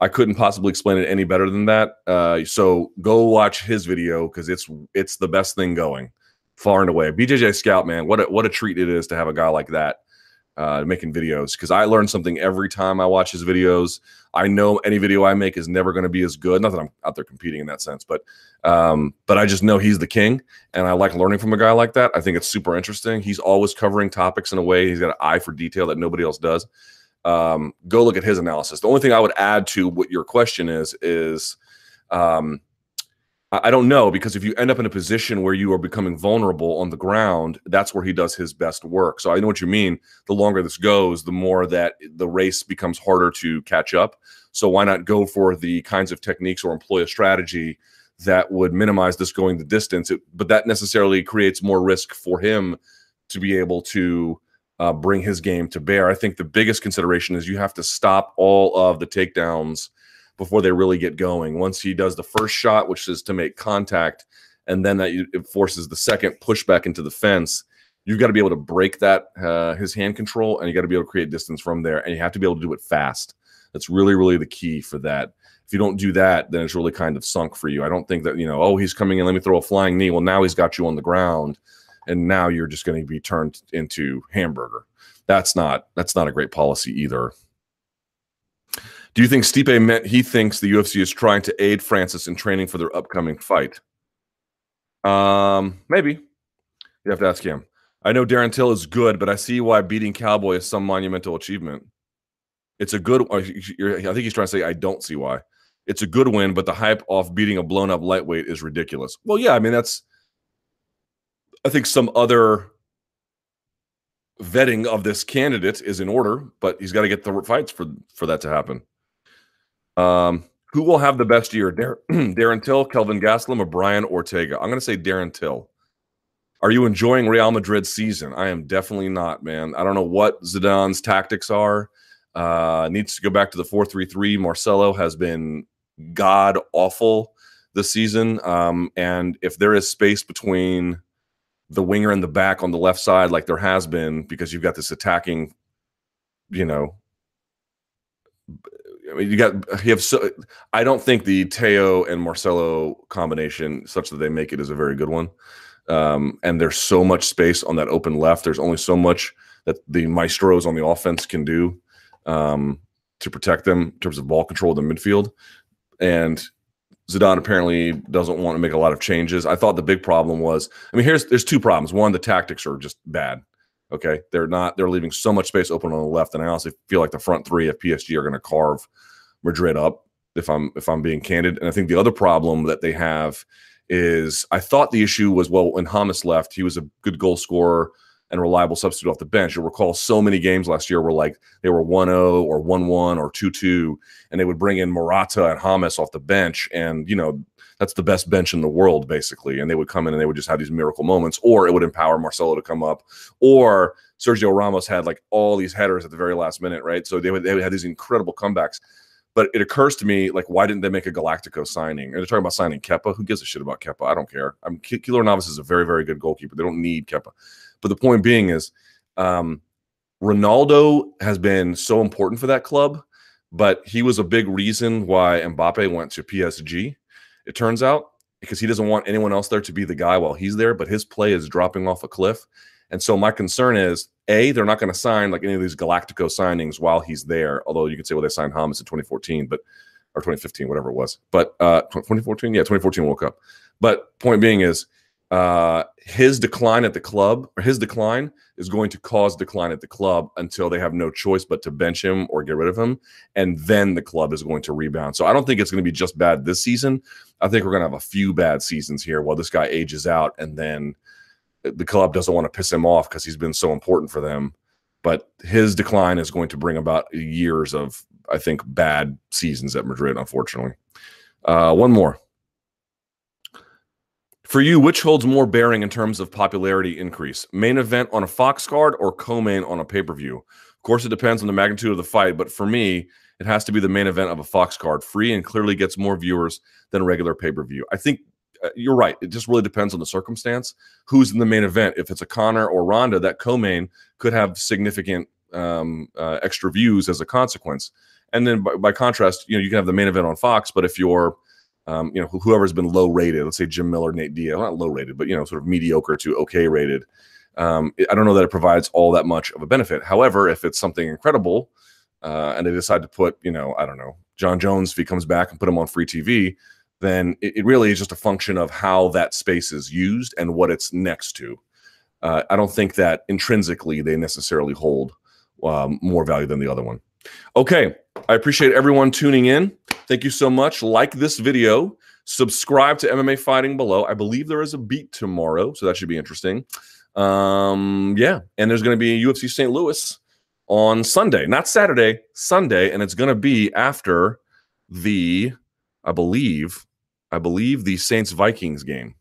I couldn't possibly explain it any better than that. Uh, so go watch his video because it's it's the best thing going, far and away. BJJ Scout, man, what a, what a treat it is to have a guy like that uh, making videos because I learn something every time I watch his videos. I know any video I make is never going to be as good. Not that I'm out there competing in that sense, but um, but I just know he's the king, and I like learning from a guy like that. I think it's super interesting. He's always covering topics in a way. He's got an eye for detail that nobody else does. Um, go look at his analysis. The only thing I would add to what your question is is um, I don't know because if you end up in a position where you are becoming vulnerable on the ground, that's where he does his best work. So I know what you mean. The longer this goes, the more that the race becomes harder to catch up. So why not go for the kinds of techniques or employ a strategy that would minimize this going the distance? It, but that necessarily creates more risk for him to be able to uh, bring his game to bear. I think the biggest consideration is you have to stop all of the takedowns before they really get going. Once he does the first shot, which is to make contact, and then that it forces the second pushback into the fence, you've got to be able to break that uh, his hand control, and you got to be able to create distance from there, and you have to be able to do it fast. That's really, really the key for that. If you don't do that, then it's really kind of sunk for you. I don't think that you know, oh, he's coming in, let me throw a flying knee. Well, now he's got you on the ground, and now you're just going to be turned into hamburger. That's not that's not a great policy either. Do you think Stipe meant he thinks the UFC is trying to aid Francis in training for their upcoming fight? Um, maybe. You have to ask him. I know Darren Till is good, but I see why beating Cowboy is some monumental achievement. It's a good. I think he's trying to say I don't see why. It's a good win, but the hype off beating a blown up lightweight is ridiculous. Well, yeah, I mean that's. I think some other vetting of this candidate is in order, but he's got to get the fights for for that to happen. Um, who will have the best year? Dar- *clears throat* Darren Till, Kelvin Gastelum, or Brian Ortega? I'm going to say Darren Till. Are you enjoying Real Madrid's season? I am definitely not, man. I don't know what Zidane's tactics are. Uh, needs to go back to the 4 3 3. Marcelo has been god awful this season. Um, and if there is space between the winger and the back on the left side, like there has been, because you've got this attacking, you know, I you got you have so. I don't think the Theo and Marcelo combination, such that they make it, is a very good one. Um, and there's so much space on that open left. There's only so much that the maestros on the offense can do um, to protect them in terms of ball control in the midfield. And Zidane apparently doesn't want to make a lot of changes. I thought the big problem was, I mean, here's there's two problems. One, the tactics are just bad. Okay, they're not. They're leaving so much space open on the left, and I honestly feel like the front three of PSG are going to carve Madrid up. If I'm if I'm being candid, and I think the other problem that they have is I thought the issue was well when James left, he was a good goal scorer and reliable substitute off the bench. You'll recall so many games last year were like they were 1-0 or 1-1 or 2-2, and they would bring in Morata and James off the bench, and you know that's the best bench in the world, basically. And they would come in and they would just have these miracle moments, or it would empower Marcelo to come up, or Sergio Ramos had like all these headers at the very last minute, right? So they would they would have these incredible comebacks. But it occurs to me, like, why didn't they make a Galactico signing? And they're talking about signing Kepa. Who gives a shit about Kepa? I don't care. I'm Keylor Navas is a very, very good goalkeeper. They don't need Kepa. But the point being is, um, Ronaldo has been so important for that club, but he was a big reason why Mbappe went to PSG it turns out, because he doesn't want anyone else there to be the guy while he's there, but his play is dropping off a cliff. And so my concern is A, they're not going to sign like any of these Galactico signings while he's there. Although you could say, well, they signed James in 2014, but or 2015, whatever it was. But uh 2014, yeah, 2014 World Cup. But point being is uh, his decline at the club or his decline is going to cause decline at the club until they have no choice but to bench him or get rid of him and then the club is going to rebound so i don't think it's going to be just bad this season i think we're going to have a few bad seasons here while this guy ages out and then the club doesn't want to piss him off because he's been so important for them but his decline is going to bring about years of i think bad seasons at madrid unfortunately uh, one more for you, which holds more bearing in terms of popularity increase? Main event on a Fox card or co-main on a pay-per-view? Of course, it depends on the magnitude of the fight, but for me, it has to be the main event of a Fox card. Free and clearly gets more viewers than a regular pay-per-view. I think uh, you're right. It just really depends on the circumstance. Who's in the main event? If it's a Conor or Ronda, that co-main could have significant um, uh, extra views as a consequence. And then by, by contrast, you know, you can have the main event on Fox, but if you're um, you know, whoever's been low rated, let's say Jim Miller, Nate Diaz, not low rated, but you know, sort of mediocre to okay rated. Um, I don't know that it provides all that much of a benefit. However, if it's something incredible, uh, and they decide to put, you know, I don't know, Jon Jones if he comes back and put him on free TV, then it, it really is just a function of how that space is used and what it's next to. Uh, I don't think that intrinsically they necessarily hold um, more value than the other one. Okay, I appreciate everyone tuning in. Thank you so much. Like this video, subscribe to MMA Fighting below. I believe there is a beat tomorrow, so that should be interesting. Um, yeah, and there's going to be UFC St. Louis on Sunday, not Saturday, Sunday, and it's going to be after the, I believe, I believe the Saints Vikings game.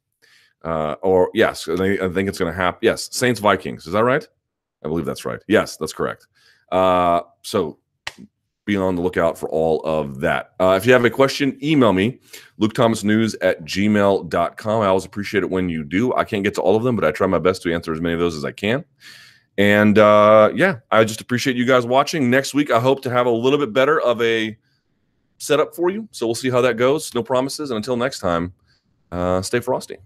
Uh, or yes, I think it's going to happen. Yes, Saints Vikings. Is that right? I believe that's right. Yes, that's correct. Uh, so be on the lookout for all of that. Uh, if you have a question, email me, lukethomasnews at gmail.com. I always appreciate it when you do. I can't get to all of them, but I try my best to answer as many of those as I can. And uh, yeah, I just appreciate you guys watching. Next week, I hope to have a little bit better of a setup for you. So we'll see how that goes. No promises. And until next time, uh, stay frosty.